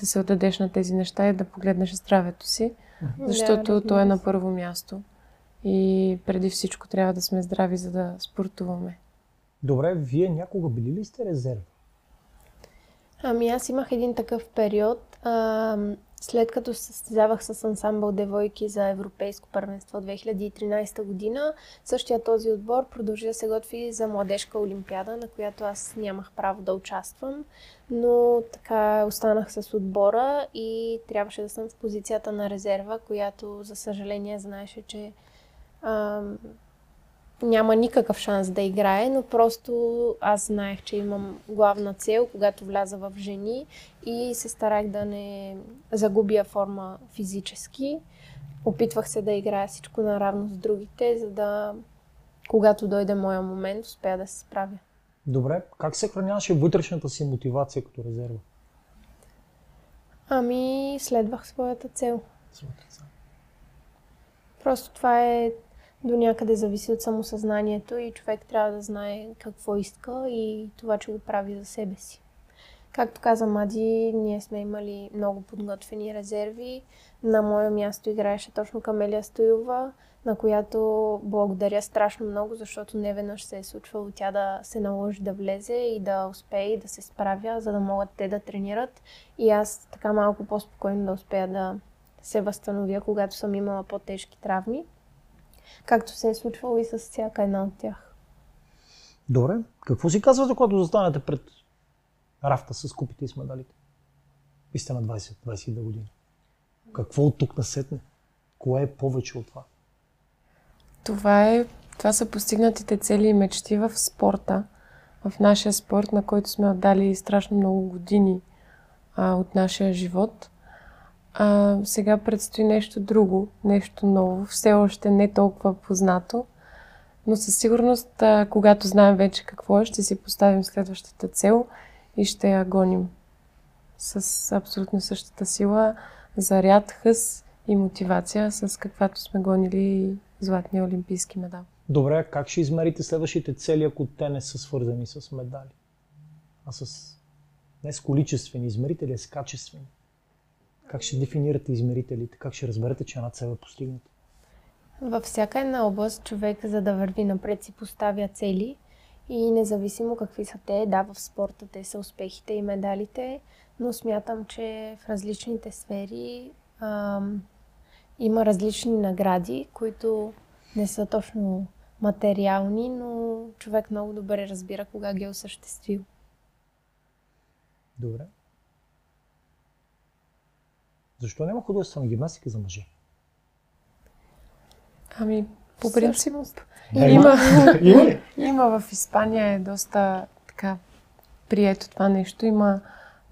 да се отдадеш на тези неща и да погледнеш здравето си, защото да, то е на първо място. И преди всичко трябва да сме здрави, за да спортуваме. Добре, вие някога били ли сте резерва? Ами аз имах един такъв период. А, след като се състезавах с ансамбъл Девойки за Европейско първенство 2013 година, същия този отбор продължи да се готви за младежка олимпиада, на която аз нямах право да участвам, но така останах с отбора и трябваше да съм в позицията на резерва, която за съжаление знаеше, че а, няма никакъв шанс да играе, но просто аз знаех, че имам главна цел, когато вляза в жени и се старах да не загубя форма физически. Опитвах се да играя всичко наравно с другите, за да, когато дойде моя момент, успея да се справя. Добре, как се храняваше вътрешната си мотивация като резерва? Ами, следвах своята цел. Своята цел. Просто това е до някъде зависи от самосъзнанието и човек трябва да знае какво иска и това, че го прави за себе си. Както каза Мади, ние сме имали много подготвени резерви. На мое място играеше точно Камелия Стоилова, на която благодаря страшно много, защото не веднъж се е случвало тя да се наложи да влезе и да успее и да се справя, за да могат те да тренират. И аз така малко по-спокойно да успея да се възстановя, когато съм имала по-тежки травми както се е случвало и с всяка една от тях. Добре. Какво си казвате, когато застанете пред рафта с купите и с медалите? И сте на 20-22 години. Какво от тук насетне? Кое е повече от това? Това, е, това са постигнатите цели и мечти в спорта, в нашия спорт, на който сме отдали страшно много години а, от нашия живот. А, сега предстои нещо друго, нещо ново, все още не толкова познато, но със сигурност, а, когато знаем вече какво е, ще си поставим следващата цел и ще я гоним с абсолютно същата сила, заряд, хъс и мотивация, с каквато сме гонили златния олимпийски медал. Добре, как ще измерите следващите цели, ако те не са свързани с медали? А с не с количествени измерители, а с качествени? Как ще дефинирате измерителите? Как ще разберете, че една цел е постигната? Във всяка една област човек, за да върви напред, си поставя цели и независимо какви са те, да, в спорта те са успехите и медалите, но смятам, че в различните сфери ам, има различни награди, които не са точно материални, но човек много добре разбира кога ги е осъществил. Добре. Защо няма художествена гимнастика за мъже? Ами, по принцип, има, има, има в Испания е доста така прието това нещо. Има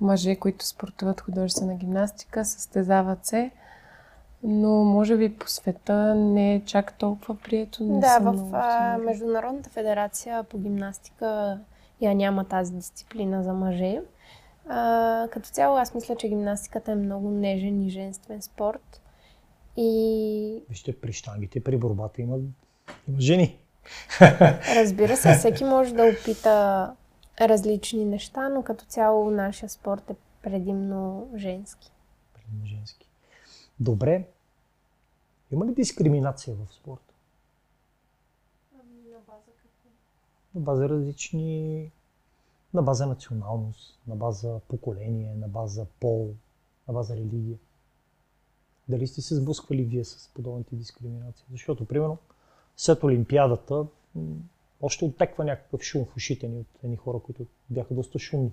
мъже, които спортуват художествена гимнастика, състезават се, но може би по света не е чак толкова прието. Не да, в а, Международната федерация по гимнастика я няма тази дисциплина за мъже. А, като цяло аз мисля, че гимнастиката е много нежен и женствен спорт. И... Вижте, при штангите, при борбата има, има жени. Разбира се, всеки може да опита различни неща, но като цяло нашия спорт е предимно женски. Предимно женски. Добре. Има ли дискриминация в спорта? Ами, на база какво? На база различни на база националност, на база поколение, на база пол, на база религия. Дали сте се сблъсквали вие с подобните дискриминации? Защото, примерно, след Олимпиадата още оттеква някакъв шум в ушите ни от едни хора, които бяха доста шумни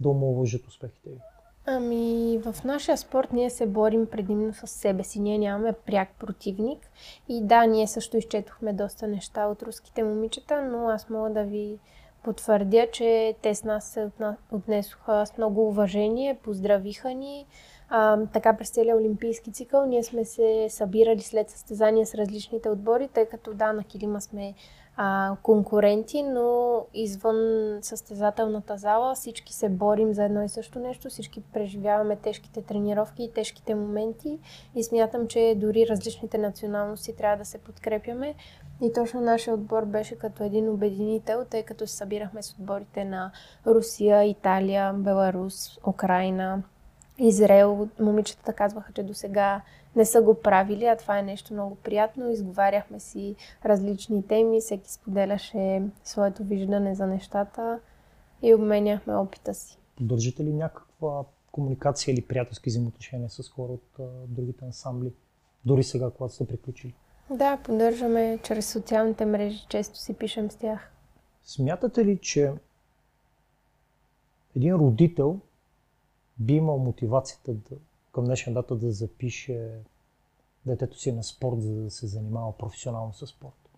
да омалважат успехите ви. Ами, в нашия спорт ние се борим предимно с себе си. Ние нямаме пряк противник. И да, ние също изчетохме доста неща от руските момичета, но аз мога да ви потвърдя, че те с нас се отнесоха с много уважение, поздравиха ни. А, така през целия олимпийски цикъл ние сме се събирали след състезания с различните отбори, тъй като да, на килима сме а, конкуренти, но извън състезателната зала всички се борим за едно и също нещо, всички преживяваме тежките тренировки и тежките моменти и смятам, че дори различните националности трябва да се подкрепяме. И точно нашия отбор беше като един обединител, тъй като се събирахме с отборите на Русия, Италия, Беларус, Украина, Израел. Момичетата казваха, че до сега не са го правили, а това е нещо много приятно. Изговаряхме си различни теми, всеки споделяше своето виждане за нещата и обменяхме опита си. Поддържате ли някаква комуникация или приятелски взаимоотношения с хора от а, другите ансамбли? Дори сега, когато сте приключили? Да, поддържаме чрез социалните мрежи, често си пишем с тях. Смятате ли, че един родител би имал мотивацията да, към днешна дата да запише детето си на спорт, за да се занимава професионално с спорт?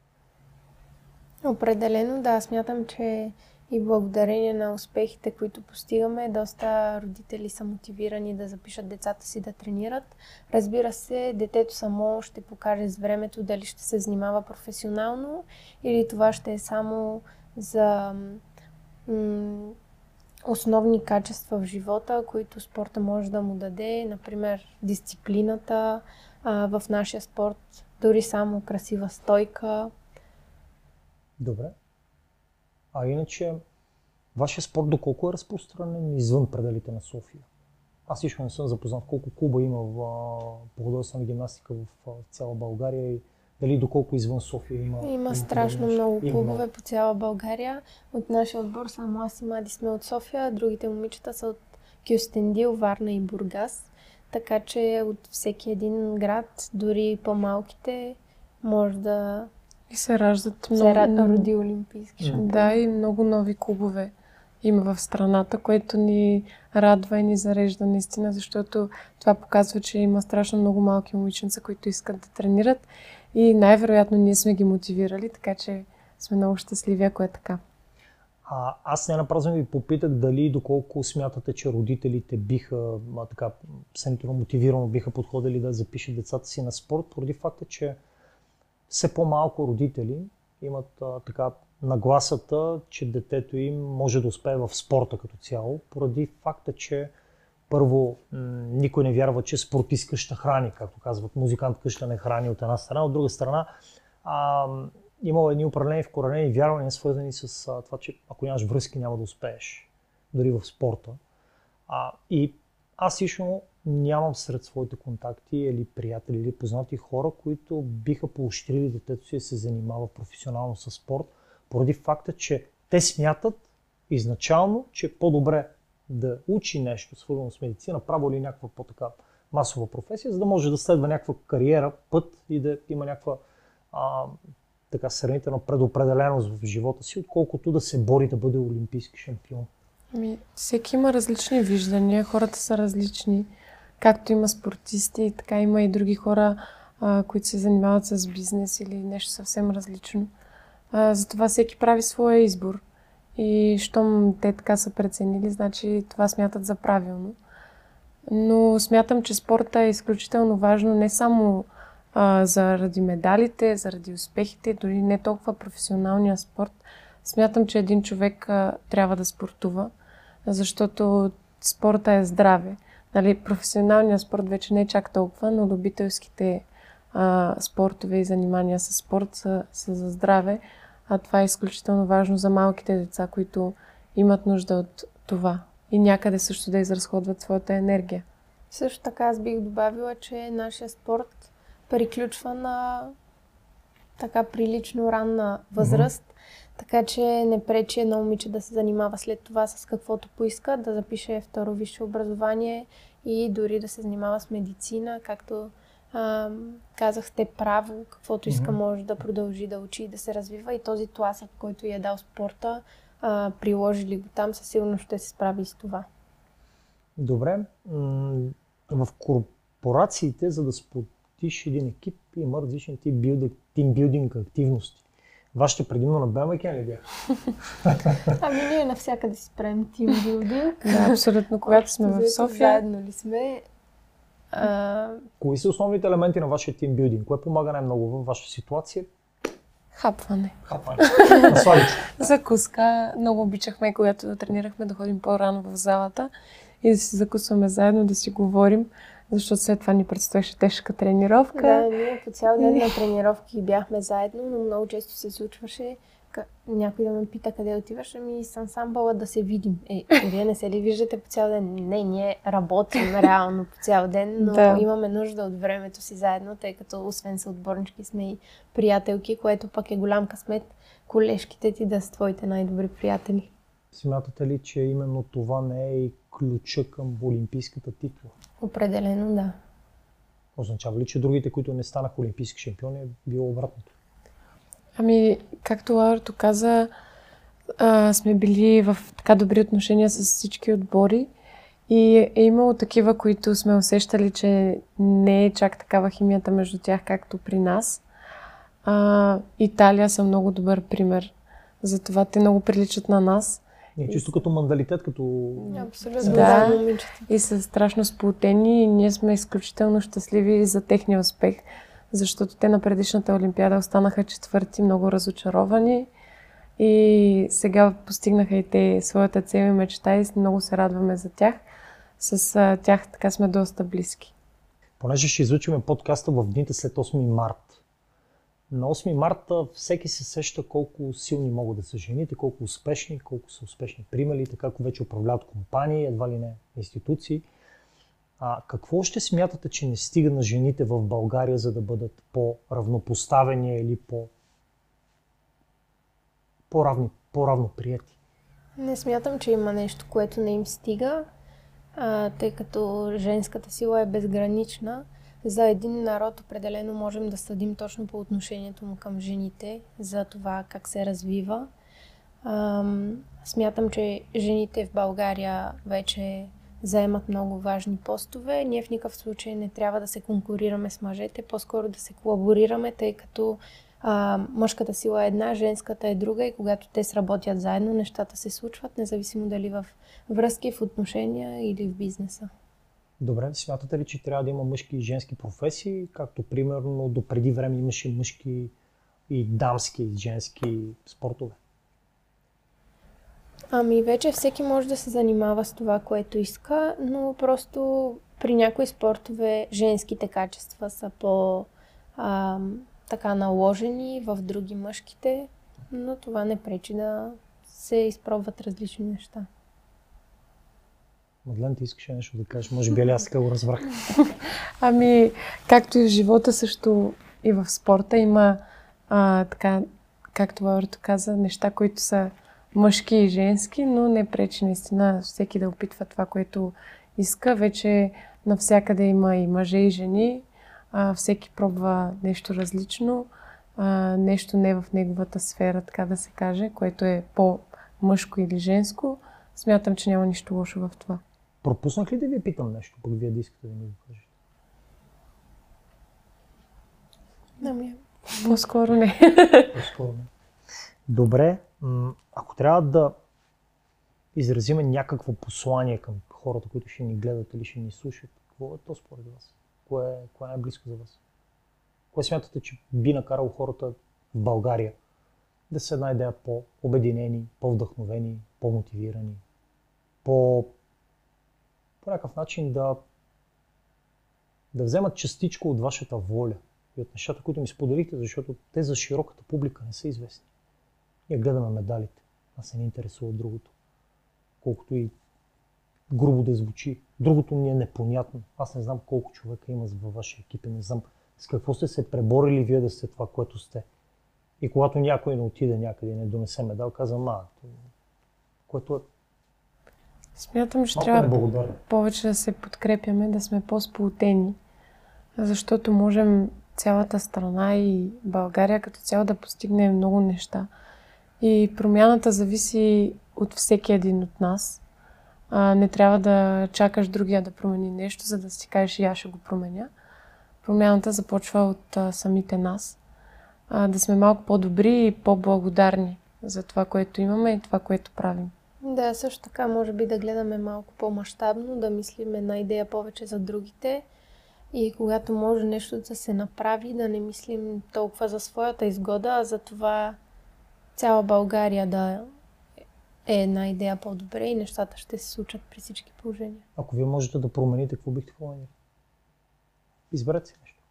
Определено, да. Смятам, че и благодарение на успехите, които постигаме, доста родители са мотивирани да запишат децата си да тренират. Разбира се, детето само ще покаже с времето дали ще се занимава професионално или това ще е само за основни качества в живота, които спорта може да му даде, например дисциплината а, в нашия спорт, дори само красива стойка. Добре. А иначе, вашия спорт доколко е разпространен извън пределите на София? Аз лично не съм запознат колко клуба има в художествена гимнастика в цяла България и дали доколко извън София има? Има страшно много клубове по цяла България. От нашия отбор само аз и Мади сме от София, другите момичета са от Кюстендил, Варна и Бургас. Така че от всеки един град, дори по-малките, може да и се раждат много... Се роди олимпийски шампион. Да, и много нови клубове има в страната, което ни радва и ни зарежда наистина, защото това показва, че има страшно много малки момиченца, които искат да тренират и най-вероятно ние сме ги мотивирали, така че сме много щастливи, ако е така. А, аз не напразно ви попитах дали доколко смятате, че родителите биха, а, така, съмнително мотивирано биха подходили да запишат децата си на спорт, поради факта, че все по-малко родители имат а, така нагласата, че детето им може да успее в спорта като цяло, поради факта, че първо, никой не вярва, че спортист къща храни, както казват, музикант къща не храни от една страна, от друга страна а, имало едни управлени вкоренени вярвания, свързани с а, това, че ако нямаш връзки, няма да успееш, дори в спорта. А, и аз лично нямам сред своите контакти или приятели или познати хора, които биха поощрили детето си да се занимава професионално с спорт, поради факта, че те смятат изначално, че е по-добре да учи нещо, свързано с медицина, право или някаква по-така масова професия, за да може да следва някаква кариера, път и да има някаква а, така сравнителна предопределеност в живота си, отколкото да се бори да бъде олимпийски шампион. Ами, всеки има различни виждания, хората са различни. Както има спортисти, така има и други хора, а, които се занимават с бизнес или нещо съвсем различно. А, затова всеки прави своя избор. И щом те така са преценили, значи това смятат за правилно. Но смятам, че спорта е изключително важно не само а, заради медалите, заради успехите, дори не толкова професионалния спорт. Смятам, че един човек а, трябва да спортува, защото спорта е здраве. Нали, професионалният спорт вече не е чак толкова, но любителските а, спортове и занимания с спорт са, са за здраве. А това е изключително важно за малките деца, които имат нужда от това. И някъде също да изразходват своята енергия. Също така аз бих добавила, че нашия спорт приключва на така прилично ранна възраст, mm-hmm. така че не пречи едно момиче да се занимава след това с каквото поиска, да запише второ висше образование и дори да се занимава с медицина, както А, казахте право, каквото иска може да продължи да учи и да се развива и този тласък, който я е дал спорта, а, приложили го там, със сигурност ще се справи с това. Добре. В корпорациите, за да сплотиш един екип, има различни тимбилдинг активности. Вашите предимно на БМК ли бяха? ами ние навсякъде си правим тимбилдинг. да, абсолютно. Когато сме в София. Заедно ли сме? А... Кои са основните елементи на вашия тимбилдинг? Кое помага най-много в вашата ситуация? Хапване. Хапване. Закуска. Много обичахме, когато тренирахме, да ходим по-рано в залата и да си закусваме заедно, да си говорим, защото след това ни предстоеше тежка тренировка. Да, ние по цял ден на тренировки бяхме заедно, но много често се случваше някой да ме пита къде отиваш, ами с ансамбъла да се видим. Е, вие не се ли виждате по цял ден? Не, ние работим реално по цял ден, но да. имаме нужда от времето си заедно, тъй като освен са отборнички сме и приятелки, което пък е голям късмет колежките ти да са твоите най-добри приятели. Смятате ли, че именно това не е и ключа към олимпийската титла? Определено да. Означава ли, че другите, които не станаха олимпийски шампиони, е било обратното? Ами, както Лаурато каза, а, сме били в така добри отношения с всички отбори и е имало такива, които сме усещали, че не е чак такава химията между тях, както при нас. А, Италия са много добър пример. Затова те много приличат на нас. Не, чисто като мандалитет, като... Абсолютно. Да, и са страшно сплутени и ние сме изключително щастливи за техния успех защото те на предишната Олимпиада останаха четвърти, много разочаровани. И сега постигнаха и те своята цел и мечта и много се радваме за тях. С тях така сме доста близки. Понеже ще излучиме подкаста в дните след 8 март. На 8 марта всеки се сеща колко силни могат да са жените, колко успешни, колко са успешни примери, така вече управляват компании, едва ли не институции – а, какво ще смятате, че не стига на жените в България, за да бъдат по-равнопоставени или по- по-равни, по-равно прияти? Не смятам, че има нещо, което не им стига, а, тъй като женската сила е безгранична. За един народ определено можем да съдим точно по отношението му към жените, за това как се развива. А, смятам, че жените в България вече заемат много важни постове. Ние в никакъв случай не трябва да се конкурираме с мъжете, по-скоро да се колаборираме, тъй като а, мъжката сила е една, женската е друга и когато те сработят заедно, нещата се случват, независимо дали в връзки, в отношения или в бизнеса. Добре, смятате ли, че трябва да има мъжки и женски професии, както примерно до преди време имаше мъжки и дамски и женски спортове? Ами вече всеки може да се занимава с това, което иска, но просто при някои спортове женските качества са по а, така наложени, в други мъжките, но това не пречи да се изпробват различни неща. Мадлен, ти искаш нещо да кажеш? Може би али аз така го разбрах. ами, както и в живота, също и в спорта има а, така, както Лаурито каза, неща, които са мъжки и женски, но не пречи наистина всеки да опитва това, което иска. Вече навсякъде има и мъже и жени. А, всеки пробва нещо различно, а, нещо не в неговата сфера, така да се каже, което е по-мъжко или женско. Смятам, че няма нищо лошо в това. Пропуснах ли да ви питам нещо, пък вие да искате да ми го кажете? Ами, по-скоро не. По-скоро не. Добре, ако трябва да изразиме някакво послание към хората, които ще ни гледат или ще ни слушат, какво е то според вас? Кое кое е най-близко за вас? Кое смятате, че би накарало хората в България да се една идея по-обединени, по-вдъхновени, по-мотивирани, по, по някакъв начин да, да вземат частичко от вашата воля и от нещата, които ми споделихте, защото те за широката публика не са известни. Ние гледаме медалите. Аз се не интересува от другото. Колкото и грубо да звучи. Другото ми е непонятно. Аз не знам колко човека има във вашия екип и не знам с какво сте се преборили вие да сте това, което сте. И когато някой не отиде някъде и не донесе медал, казвам, а, което е Смятам, че трябва повече да се подкрепяме, да сме по-сплутени. Защото можем цялата страна и България като цяло да постигне много неща. И промяната зависи от всеки един от нас. А, не трябва да чакаш другия да промени нещо, за да си кажеш и аз ще го променя. Промяната започва от а, самите нас. А, да сме малко по-добри и по-благодарни за това, което имаме и това, което правим. Да, също така може би да гледаме малко по-масштабно, да мислим една идея повече за другите и когато може нещо да се направи, да не мислим толкова за своята изгода, а за това цяла България да е една идея по-добре и нещата ще се случат при всички положения. Ако вие можете да промените, какво бихте променили? Изберете си нещо.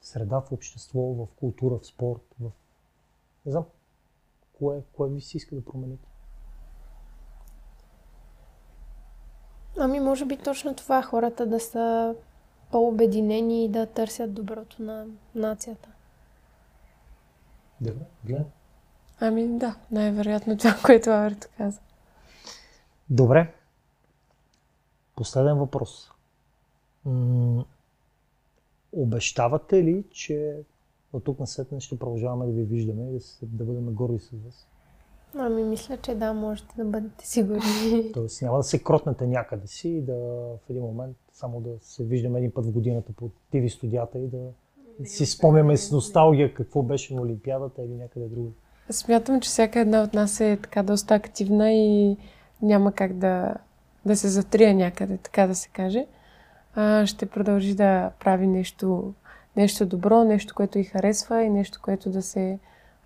В среда, в общество, в култура, в спорт, в... Не знам. Кое, кое ви си иска да промените? Ами може би точно това хората да са по-обединени и да търсят доброто на нацията. Добре, гледам. Ами да, най-вероятно това, което Аверто каза. Добре. Последен въпрос. М- обещавате ли, че от тук на след ще продължаваме да ви виждаме и да, се, да бъдем горди с вас? Ами мисля, че да, можете да бъдете сигурни. Тоест няма да се кротнете някъде си и да в един момент само да се виждаме един път в годината по ТВ студията и да си спомняме с носталгия какво беше на Олимпиадата или някъде друго. Смятам, че всяка една от нас е така доста активна и няма как да, да се затрия някъде, така да се каже. А, ще продължи да прави нещо, нещо добро, нещо, което и харесва и нещо, което да се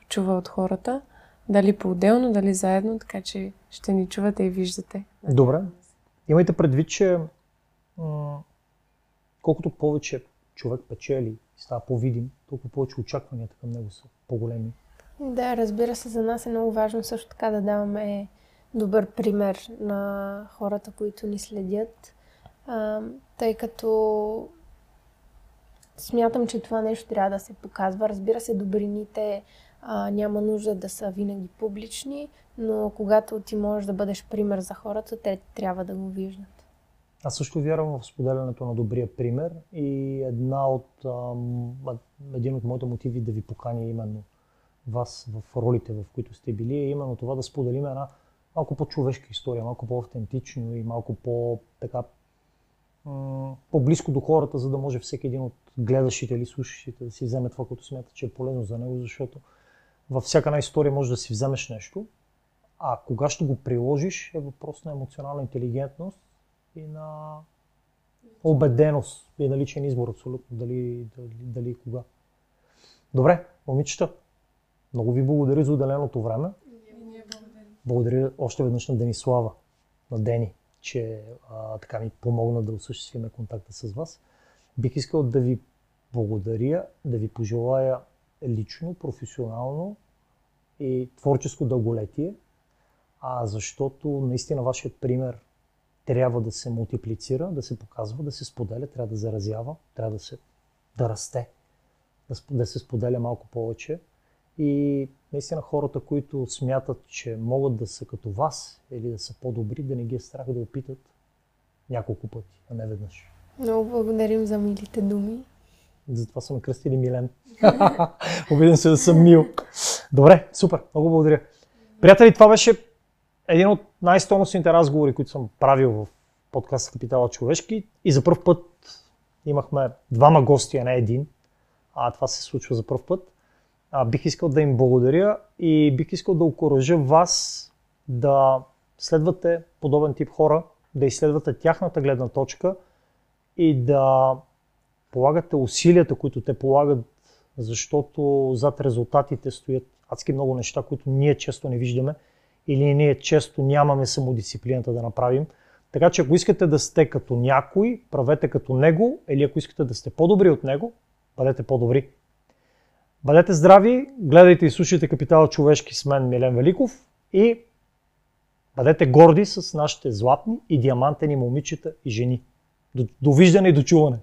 чува от хората. Дали по-отделно, дали заедно, така че ще ни чувате и виждате. Добре. Имайте предвид, че колкото повече човек печели и става по-видим, толкова повече очакванията към него са по-големи. Да, разбира се, за нас е много важно също така да даваме добър пример на хората, които ни следят, а, тъй като смятам, че това нещо трябва да се показва. Разбира се, добрините а, няма нужда да са винаги публични, но когато ти можеш да бъдеш пример за хората, те трябва да го виждат. Аз също вярвам в споделянето на добрия пример и една от, ам, един от моите мотиви да ви поканя именно вас в ролите, в които сте били, е именно това да споделим една малко по-човешка история, малко по-автентично и малко по- така по-близко до хората, за да може всеки един от гледащите или слушащите да си вземе това, което смята, че е полезно за него, защото във всяка една история може да си вземеш нещо, а кога ще го приложиш е въпрос на емоционална интелигентност и на убеденост и на личен избор абсолютно, дали, дали, дали кога. Добре, момичета, много ви благодаря за отделеното време. Благодаря още веднъж на Денислава, на Дени, че а, така ми помогна да осъществиме контакта с вас. Бих искал да ви благодаря, да ви пожелая лично, професионално и творческо дълголетие, а защото наистина вашият пример трябва да се мултиплицира, да се показва, да се споделя, трябва да заразява, трябва да, се, да расте, да, да се споделя малко повече. И наистина хората, които смятат, че могат да са като вас или да са по-добри, да не ги е страх да опитат няколко пъти, а не веднъж. Много благодарим за милите думи. Затова съм кръстили Милен. Обиден се да съм мил. Добре, супер, много благодаря. Приятели, това беше един от най-стойностните разговори, които съм правил в подкаста Капитала човешки. И за първ път имахме двама гости, а не един. А това се случва за първ път. А, бих искал да им благодаря и бих искал да окоръжа вас да следвате подобен тип хора, да изследвате тяхната гледна точка и да полагате усилията, които те полагат, защото зад резултатите стоят адски много неща, които ние често не виждаме или ние често нямаме самодисциплината да направим. Така че ако искате да сте като някой, правете като него, или ако искате да сте по-добри от него, бъдете по-добри. Бъдете здрави, гледайте и слушайте Капитала човешки с мен Милен Великов и бъдете горди с нашите златни и диамантени момичета и жени. Довиждане и дочуване!